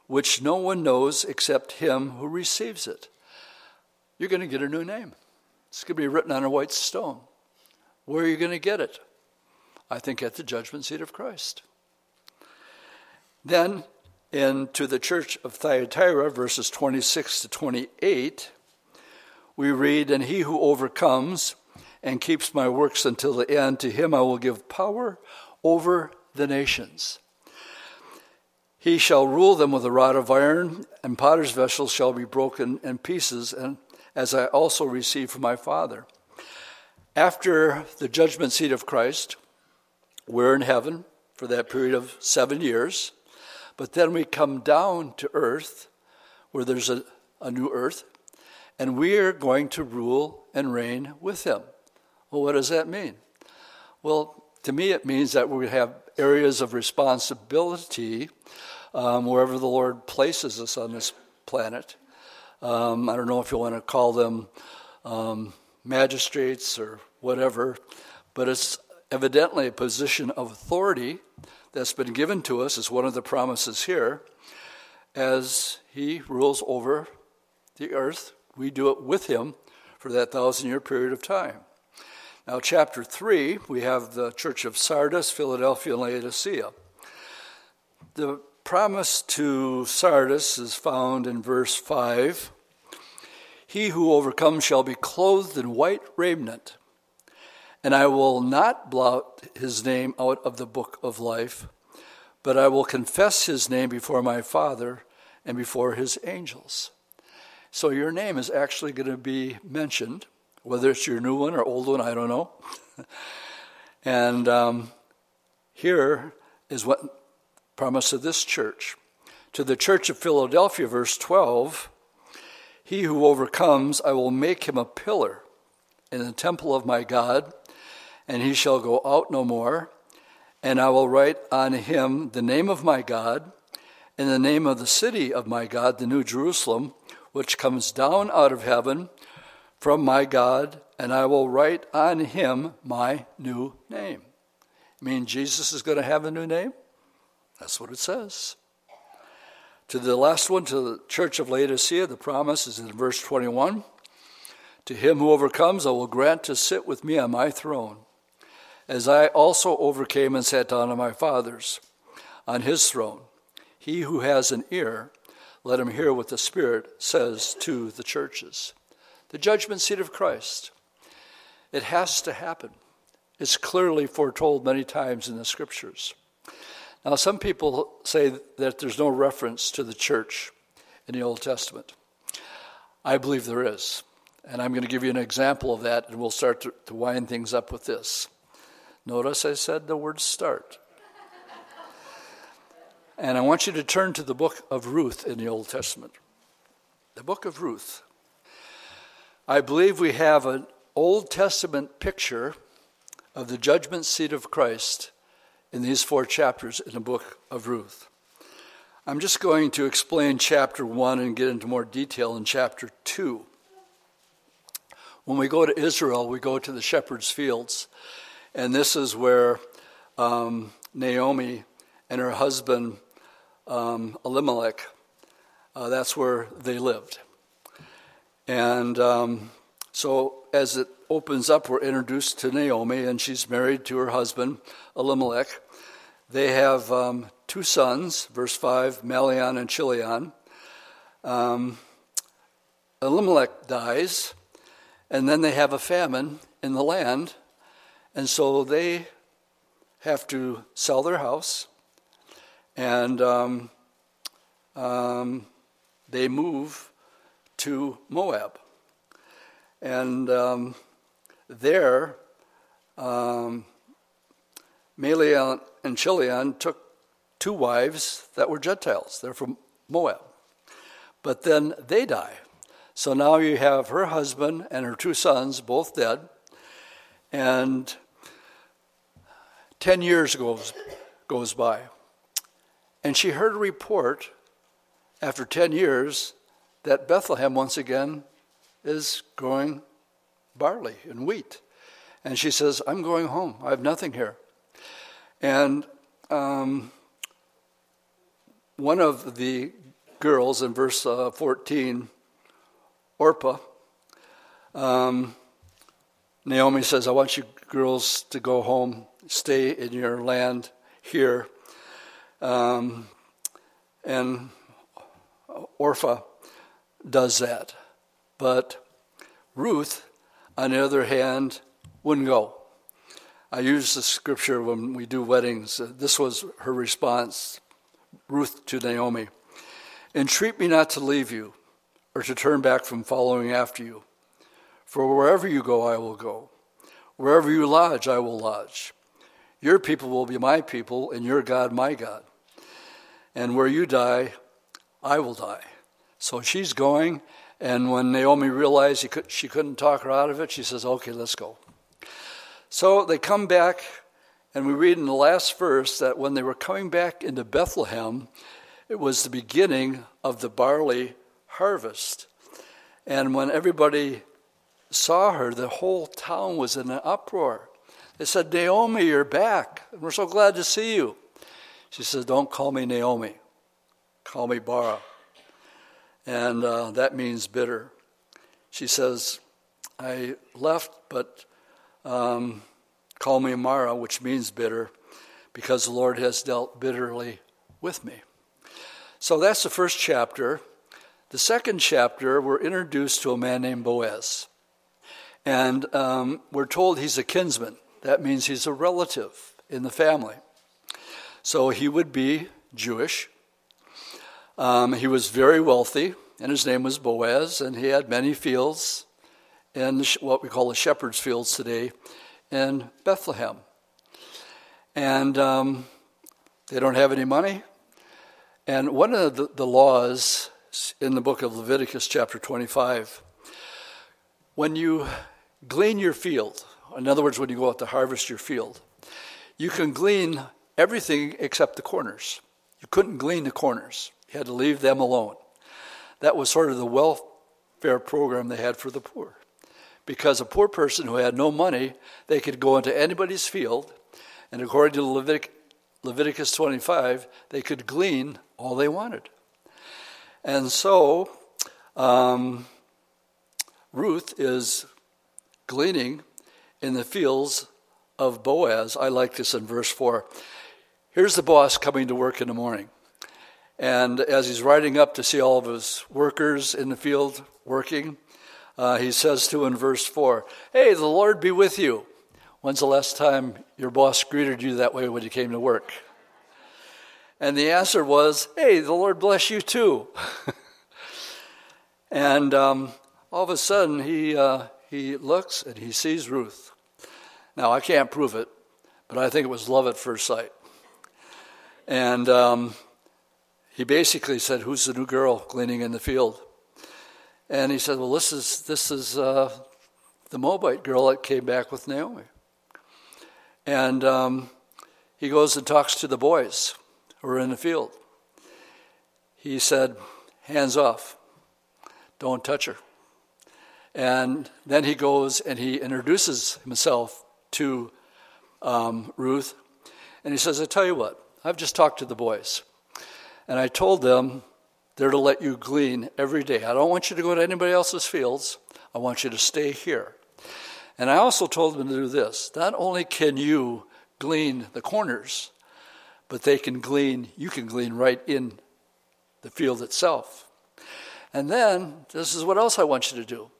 which no one knows except him who receives it. You're going to get a new name. It's going to be written on a white stone. Where are you going to get it? I think at the judgment seat of Christ. Then, in to the church of Thyatira, verses 26 to 28, we read, And he who overcomes and keeps my works until the end, to him I will give power over the nations. He shall rule them with a rod of iron, and potter's vessels shall be broken in pieces, and as I also received from my Father. After the judgment seat of Christ, we're in heaven for that period of seven years, but then we come down to earth where there's a, a new earth, and we are going to rule and reign with him. Well, what does that mean? Well, to me, it means that we have areas of responsibility um, wherever the Lord places us on this planet. Um, I don't know if you want to call them um, magistrates or whatever, but it's evidently a position of authority that's been given to us as one of the promises here as he rules over the earth. We do it with him for that thousand year period of time. Now, chapter 3, we have the church of Sardis, Philadelphia, and Laodicea. The promise to Sardis is found in verse 5 He who overcomes shall be clothed in white raiment, and I will not blot his name out of the book of life, but I will confess his name before my Father and before his angels. So your name is actually going to be mentioned whether it's your new one or old one, I don't know. and um, here is what promise of this church. To the church of Philadelphia, verse 12 He who overcomes, I will make him a pillar in the temple of my God, and he shall go out no more. And I will write on him the name of my God, and the name of the city of my God, the New Jerusalem, which comes down out of heaven from my God, and I will write on him my new name. Mean, Jesus is going to have a new name? That's what it says. To the last one, to the church of Laodicea, the promise is in verse 21 To him who overcomes, I will grant to sit with me on my throne, as I also overcame and sat down on my Father's, on his throne. He who has an ear, let him hear what the Spirit says to the churches the judgment seat of Christ. It has to happen. It's clearly foretold many times in the scriptures. Now, some people say that there's no reference to the church in the Old Testament. I believe there is. And I'm going to give you an example of that, and we'll start to, to wind things up with this. Notice I said the word start. and I want you to turn to the book of Ruth in the Old Testament. The book of Ruth. I believe we have an Old Testament picture of the judgment seat of Christ in these four chapters in the book of Ruth. I'm just going to explain chapter 1 and get into more detail in chapter 2. When we go to Israel, we go to the shepherd's fields, and this is where um, Naomi and her husband um, Elimelech, uh, that's where they lived. And um, so as it opens up, we're introduced to Naomi, and she's married to her husband, Elimelech. They have um, two sons, verse 5, Mahlon and Chilion. Um, Elimelech dies, and then they have a famine in the land, and so they have to sell their house, and um, um they move to Moab. And um, there, um, Mahlon and Chilion took two wives that were Gentiles. They're from Moab. But then they die. So now you have her husband and her two sons both dead. And 10 years goes, goes by. And she heard a report after 10 years that Bethlehem once again is growing barley and wheat. And she says, I'm going home. I have nothing here. And um, one of the girls in verse uh, 14, Orpah, um, Naomi says, I want you girls to go home, stay in your land here. Um, and Orpah does that. But Ruth, on the other hand, wouldn't go. I use the scripture when we do weddings. Uh, this was her response, Ruth to Naomi. Entreat me not to leave you or to turn back from following after you. For wherever you go, I will go. Wherever you lodge, I will lodge. Your people will be my people, and your God my God. And where you die, I will die. So she's going, and when Naomi realized could, she couldn't talk her out of it, she says, Okay, let's go. So they come back, and we read in the last verse that when they were coming back into Bethlehem, it was the beginning of the barley harvest. And when everybody saw her, the whole town was in an uproar. They said, Naomi, you're back. And we're so glad to see you. She says, Don't call me Naomi, call me Mara. And uh, that means bitter. She says, I left, but um, call me Mara, which means bitter, because the Lord has dealt bitterly with me. So that's the first chapter. The second chapter, we're introduced to a man named Boaz. And um, we're told he's a kinsman. That means he's a relative in the family. So he would be Jewish. Um, he was very wealthy, and his name was Boaz, and he had many fields in what we call the shepherd's fields today in Bethlehem. And um, they don't have any money. And one of the, the laws in the book of Leviticus, chapter 25, when you glean your field, in other words, when you go out to harvest your field, you can glean everything except the corners. You couldn't glean the corners, you had to leave them alone. That was sort of the welfare program they had for the poor. Because a poor person who had no money, they could go into anybody's field, and according to Levitic, Leviticus 25, they could glean all they wanted. And so um, Ruth is gleaning in the fields of Boaz. I like this in verse 4. Here's the boss coming to work in the morning. And as he's riding up to see all of his workers in the field working, uh, he says to in verse 4, Hey, the Lord be with you. When's the last time your boss greeted you that way when you came to work? And the answer was, Hey, the Lord bless you too. and um, all of a sudden, he, uh, he looks and he sees Ruth. Now, I can't prove it, but I think it was love at first sight. And um, he basically said, Who's the new girl gleaning in the field? And he said, Well, this is, this is uh, the Moabite girl that came back with Naomi. And um, he goes and talks to the boys or in the field. He said, Hands off, don't touch her. And then he goes and he introduces himself to um, Ruth. And he says, I tell you what, I've just talked to the boys. And I told them they're to let you glean every day. I don't want you to go to anybody else's fields. I want you to stay here. And I also told them to do this. Not only can you glean the corners, but they can glean, you can glean right in the field itself. And then, this is what else I want you to do.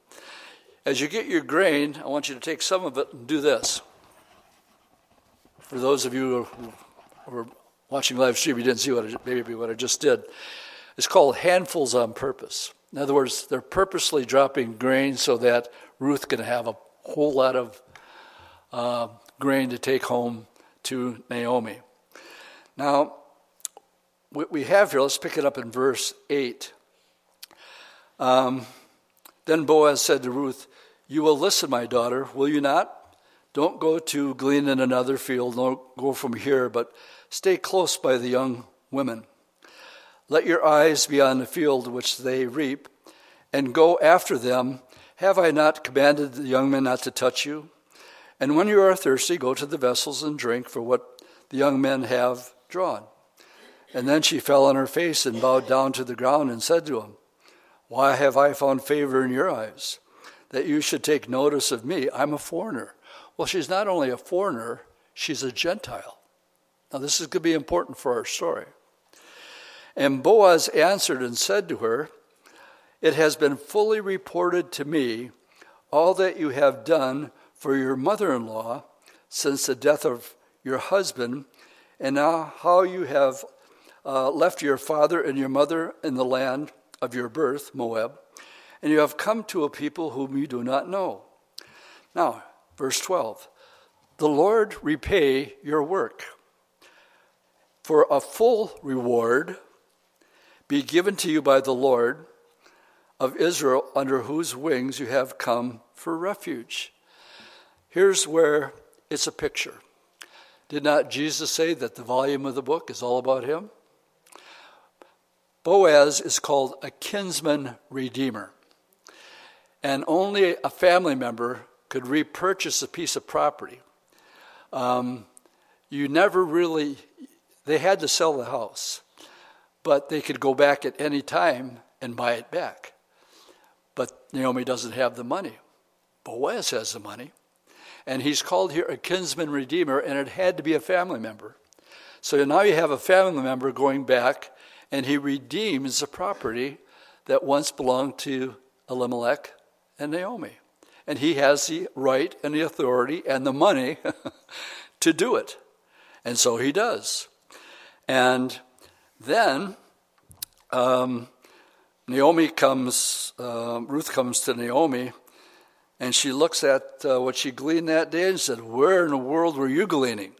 As you get your grain, I want you to take some of it and do this. For those of you who are watching live stream, you didn't see what I, maybe what I just did. It's called handfuls on purpose. In other words, they're purposely dropping grain so that Ruth can have a whole lot of uh, grain to take home to Naomi. Now, what we have here, let's pick it up in verse 8. Um, then Boaz said to Ruth, You will listen, my daughter, will you not? Don't go to glean in another field, don't go from here, but stay close by the young women. Let your eyes be on the field which they reap, and go after them. Have I not commanded the young men not to touch you? And when you are thirsty, go to the vessels and drink for what the young men have drawn. And then she fell on her face and bowed down to the ground and said to him, Why have I found favor in your eyes, that you should take notice of me? I'm a foreigner. Well, she's not only a foreigner, she's a Gentile. Now, this is going to be important for our story. And Boaz answered and said to her, It has been fully reported to me all that you have done for your mother in law since the death of your husband, and now how you have uh, left your father and your mother in the land of your birth, Moab, and you have come to a people whom you do not know. Now, verse 12 The Lord repay your work. For a full reward be given to you by the Lord of Israel, under whose wings you have come for refuge. Here's where it's a picture. Did not Jesus say that the volume of the book is all about him? Boaz is called a kinsman redeemer. And only a family member could repurchase a piece of property. Um, you never really, they had to sell the house but they could go back at any time and buy it back. But Naomi doesn't have the money. Boaz has the money. And he's called here a kinsman redeemer, and it had to be a family member. So now you have a family member going back, and he redeems the property that once belonged to Elimelech and Naomi. And he has the right and the authority and the money to do it. And so he does. And then um, Naomi comes, uh, Ruth comes to Naomi, and she looks at uh, what she gleaned that day and said, Where in the world were you gleaning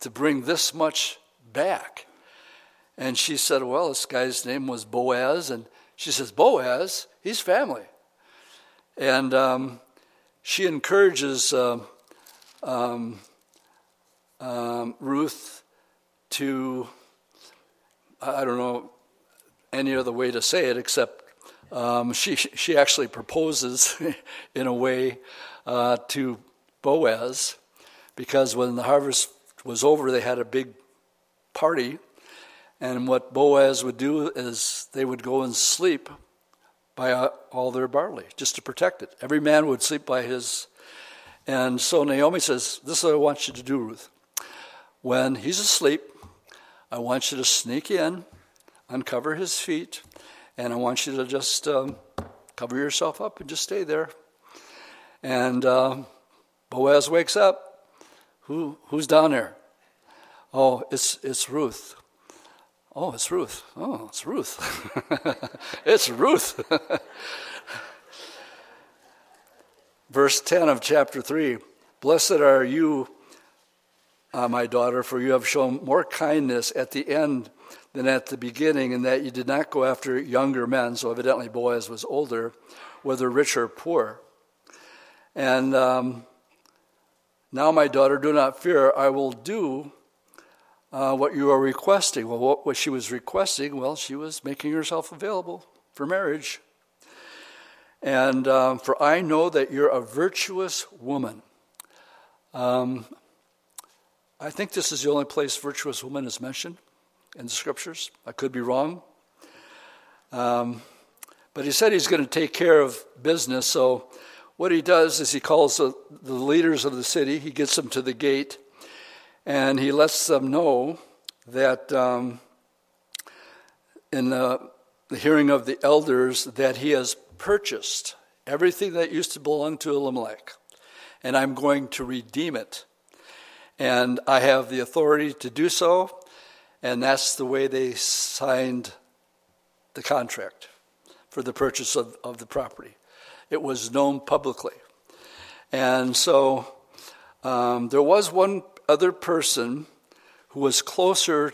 to bring this much back? And she said, Well, this guy's name was Boaz. And she says, Boaz, he's family. And um, she encourages uh, um, um, Ruth to I don't know any other way to say it except um, she, she actually proposes in a way uh, to Boaz because when the harvest was over, they had a big party. And what Boaz would do is they would go and sleep by uh, all their barley just to protect it. Every man would sleep by his. And so Naomi says, This is what I want you to do, Ruth. When he's asleep, I want you to sneak in, uncover his feet, and I want you to just um, cover yourself up and just stay there. And uh, Boaz wakes up. Who, who's down there? Oh, it's, it's Ruth. Oh, it's Ruth. Oh, it's Ruth. it's Ruth. Verse 10 of chapter 3 Blessed are you uh, my daughter, for you have shown more kindness at the end than at the beginning, in that you did not go after younger men. So evidently Boaz was older, whether rich or poor. And um, now, my daughter, do not fear. I will do uh, what you are requesting. Well, what, she was requesting, well, she was making herself available for marriage. And um, for I know that you're a virtuous woman. Um, I think this is the only place virtuous woman is mentioned in the scriptures. I could be wrong. Um, but he said he's going to take care of business. So what he does is he calls the, the leaders of the city, he gets them to the gate, and he lets them know that um, in the, the hearing of the elders that he has purchased everything that used to belong to Elimelech, and I'm going to redeem it and I have the authority to do so, and that's the way they signed the contract for the purchase of, of the property. It was known publicly. And so um, there was one other person who was closer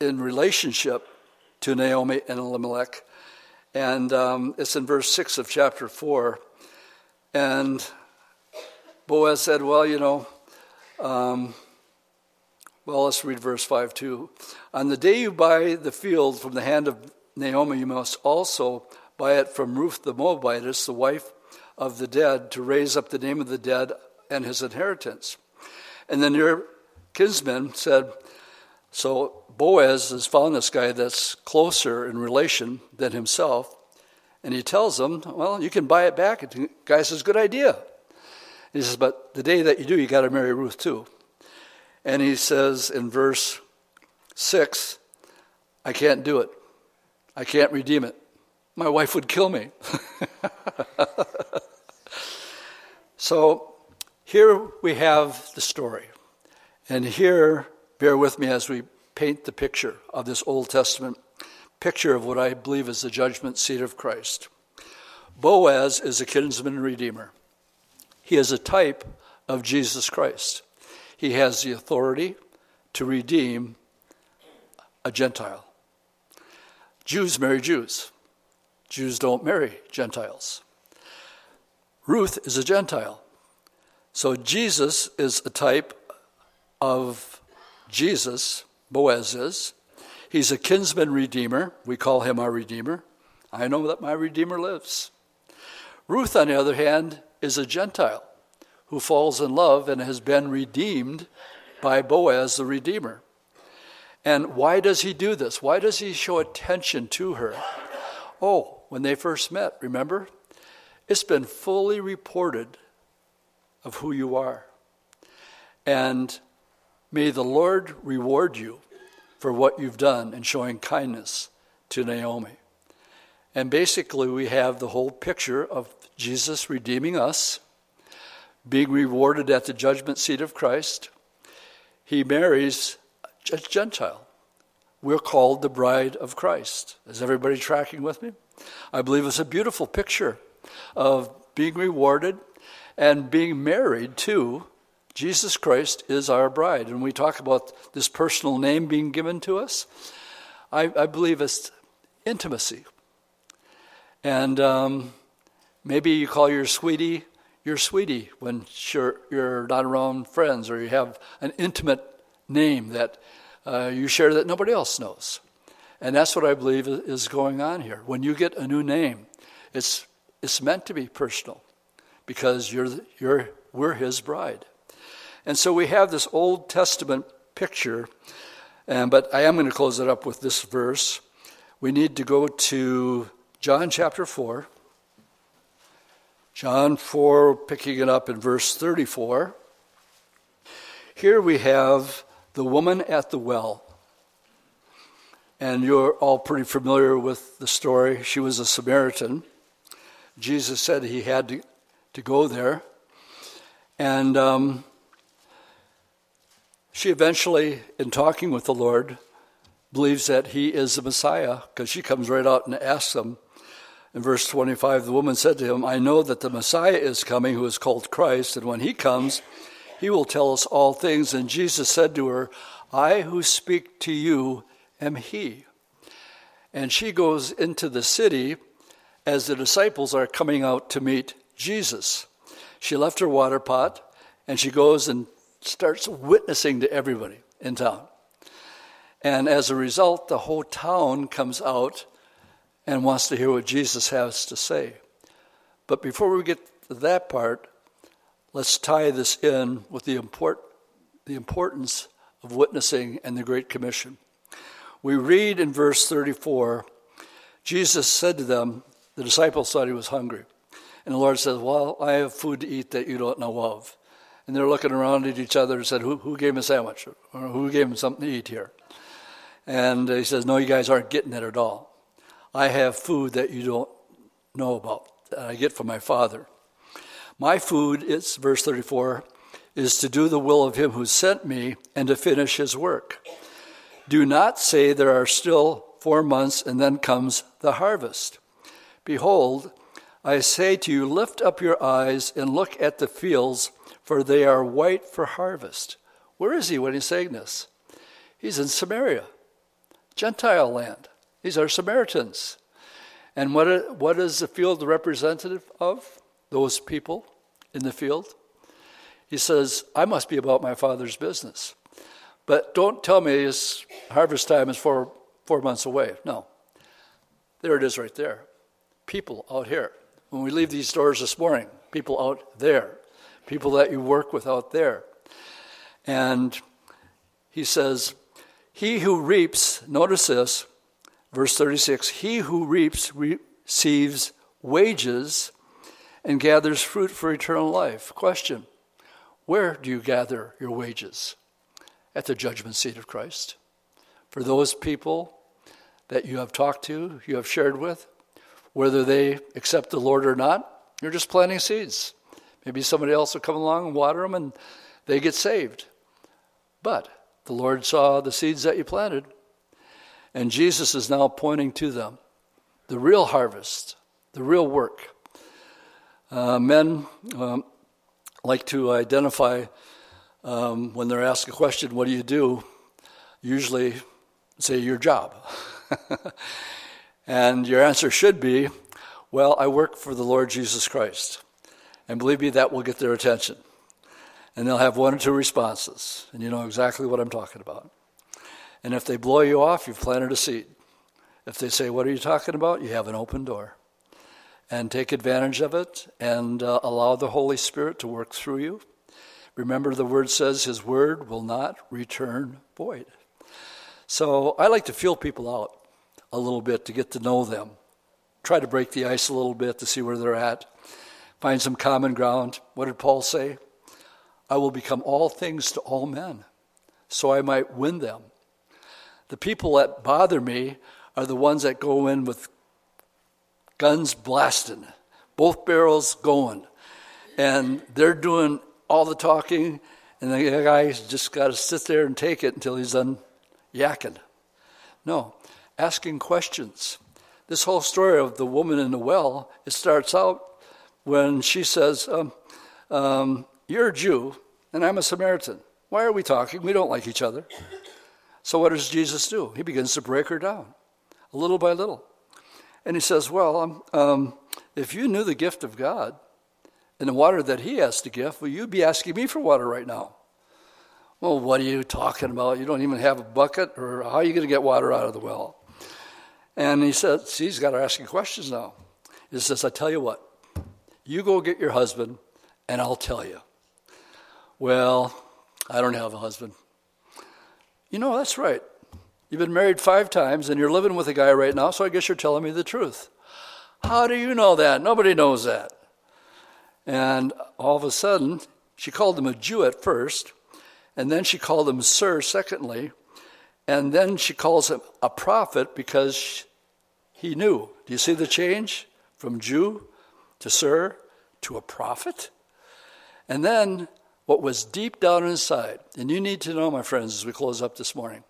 in relationship to Naomi and Elimelech, and um, it's in verse 6 of chapter 4. And Boaz said, Well, you know, um, Well, let's read verse 5 too. On the day you buy the field from the hand of Naomi, you must also buy it from Ruth the Moabitess, the wife of the dead, to raise up the name of the dead and his inheritance. And then your kinsman said, So Boaz has found this guy that's closer in relation than himself, and he tells him, Well, you can buy it back. The guy says, Good idea. He says, But the day that you do, you got to marry Ruth too. And he says in verse 6, I can't do it. I can't redeem it. My wife would kill me. so here we have the story. And here, bear with me as we paint the picture of this Old Testament picture of what I believe is the judgment seat of Christ. Boaz is a kinsman redeemer. He is a type of Jesus Christ. He has the authority to redeem a Gentile. Jews marry Jews. Jews don't marry Gentiles. Ruth is a Gentile. So Jesus is a type of Jesus, Boaz is. He's a kinsman redeemer. We call him our redeemer. I know that my redeemer lives. Ruth, on the other hand, is a Gentile who falls in love and has been redeemed by Boaz the Redeemer. And why does he do this? Why does he show attention to her? Oh, when they first met, remember? It's been fully reported of who you are. And may the Lord reward you for what you've done in showing kindness to Naomi. And basically, we have the whole picture of Jesus redeeming us being rewarded at the judgment seat of Christ, he marries a Gentile. We're called the bride of Christ. Is everybody tracking with me? I believe it's a beautiful picture of being rewarded and being married to Jesus Christ is our bride. And we talk about this personal name being given to us. I, I believe it's intimacy. And um, maybe you call your sweetie your sweetie when you're, you're not around friends or you have an intimate name that uh, you share that nobody else knows. And that's what I believe is going on here. When you get a new name, it's, it's meant to be personal because you're, you're, we're his bride. And so we have this Old Testament picture, and, but I am going to close it up with this verse. We need to go to John chapter 4. John 4, picking it up in verse 34. Here we have the woman at the well. And you're all pretty familiar with the story. She was a Samaritan. Jesus said he had to, to go there. And um, she eventually, in talking with the Lord, believes that he is the Messiah because she comes right out and asks him, in verse 25, the woman said to him, I know that the Messiah is coming, who is called Christ, and when he comes, he will tell us all things. And Jesus said to her, I who speak to you am he. And she goes into the city as the disciples are coming out to meet Jesus. She left her water pot and she goes and starts witnessing to everybody in town. And as a result, the whole town comes out and wants to hear what Jesus has to say. But before we get to that part, let's tie this in with the, import, the importance of witnessing and the Great Commission. We read in verse 34 Jesus said to them, the disciples thought he was hungry. And the Lord says, Well, I have food to eat that you don't know of. And they're looking around at each other and said, Who, who gave him a sandwich? Or who gave him something to eat here? And he says, No, you guys aren't getting it at all. I have food that you don't know about, that I get from my Father. My food, it's verse 34, is to do the will of him who sent me and to finish his work. Do not say there are still four months and then comes the harvest. Behold, I say to you, lift up your eyes and look at the fields, for they are white for harvest. Where is he when he's saying this? He's in Samaria, Gentile land. These are Samaritans. And what, uh, what is the field representative of? Those people in the field? He says, I must be about my father's business. But don't tell me it's harvest time is four, four months away. No. There it is right there. People out here. When we leave these doors this morning, people out there, people that you work with out there. And he says, He who reaps, notice this, verse 36 He who reaps receives wages and gathers fruit for eternal life. Question Where do you gather your wages? At the judgment seat of Christ. For those people that you have talked to, you have shared with, whether they accept the Lord or not, you're just planting seeds. Maybe somebody else will come along and water them and they get saved. But the Lord saw the seeds that you planted, and Jesus is now pointing to them the real harvest, the real work. Uh, men um, like to identify um, when they're asked a question, What do you do? usually say, Your job. and your answer should be, Well, I work for the Lord Jesus Christ. And believe me, that will get their attention. And they'll have one or two responses, and you know exactly what I'm talking about. And if they blow you off, you've planted a seed. If they say, What are you talking about? you have an open door. And take advantage of it and uh, allow the Holy Spirit to work through you. Remember, the word says His word will not return void. So I like to feel people out a little bit to get to know them. Try to break the ice a little bit to see where they're at. Find some common ground. What did Paul say? I will become all things to all men, so I might win them. The people that bother me are the ones that go in with guns blasting, both barrels going, and they're doing all the talking, and the guy's just got to sit there and take it until he's done yakking. No, asking questions. This whole story of the woman in the well, it starts out when she says, um, um, You're a Jew, and I'm a Samaritan. Why are we talking? We don't like each other. So, what does Jesus do? He begins to break her down, little by little. And he says, Well, um, um, if you knew the gift of God and the water that He has to give, well, you'd be asking me for water right now. Well, what are you talking about? You don't even have a bucket, or how are you going to get water out of the well? And he says, See, he's got to ask you questions now. He says, I tell you what, you go get your husband, and I'll tell you. Well, I don't have a husband. You know, that's right. You've been married five times and you're living with a guy right now, so I guess you're telling me the truth. How do you know that? Nobody knows that. And all of a sudden, she called him a Jew at first, and then she called him Sir, secondly, and then she calls him a prophet because he knew. Do you see the change from Jew to Sir to a prophet? And then what was deep down inside, and you need to know, my friends, as we close up this morning,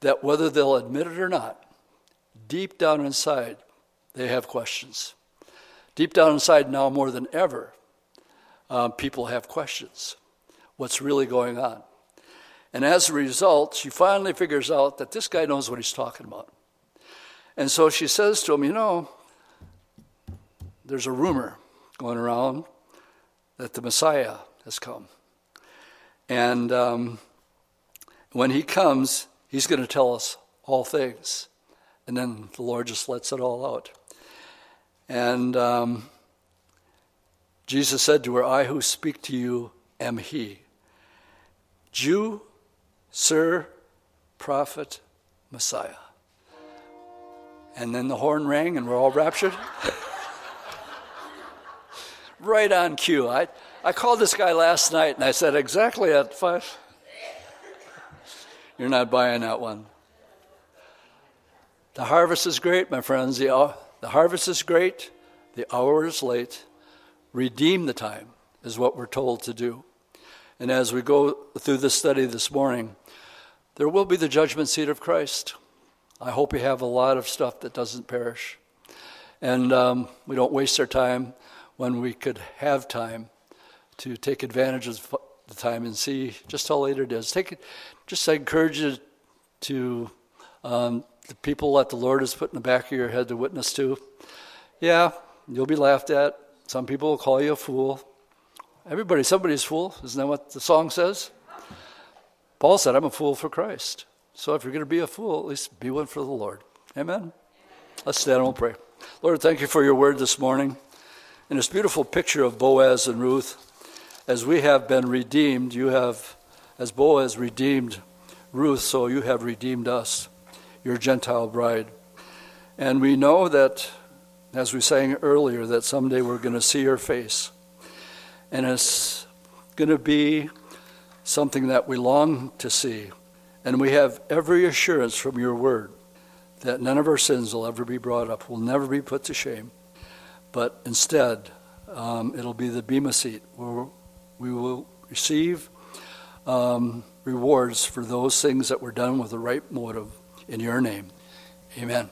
that whether they'll admit it or not, deep down inside, they have questions. Deep down inside, now more than ever, um, people have questions. What's really going on? And as a result, she finally figures out that this guy knows what he's talking about. And so she says to him, You know, there's a rumor going around that the Messiah has come. And um, when he comes, he's going to tell us all things. And then the Lord just lets it all out. And um, Jesus said to her, I who speak to you am he. Jew, Sir, Prophet, Messiah. And then the horn rang and we're all raptured. right on cue. I, I called this guy last night and I said, exactly at five. You're not buying that one. The harvest is great, my friends. The, the harvest is great. The hour is late. Redeem the time, is what we're told to do. And as we go through this study this morning, there will be the judgment seat of Christ. I hope we have a lot of stuff that doesn't perish. And um, we don't waste our time when we could have time to take advantage of the time and see just how late it is. Take it, just I encourage you to um, the people that the Lord has put in the back of your head to witness to. Yeah, you'll be laughed at. Some people will call you a fool. Everybody, somebody's fool. Isn't that what the song says? Paul said, I'm a fool for Christ. So if you're going to be a fool, at least be one for the Lord. Amen? Let's stand and we'll pray. Lord, thank you for your word this morning. And this beautiful picture of Boaz and Ruth. As we have been redeemed, you have, as Boaz redeemed Ruth, so you have redeemed us, your Gentile bride. And we know that, as we sang earlier, that someday we're going to see your face. And it's going to be something that we long to see. And we have every assurance from your word that none of our sins will ever be brought up, will never be put to shame. But instead, um, it'll be the Bema seat where we will receive um, rewards for those things that were done with the right motive in your name. Amen.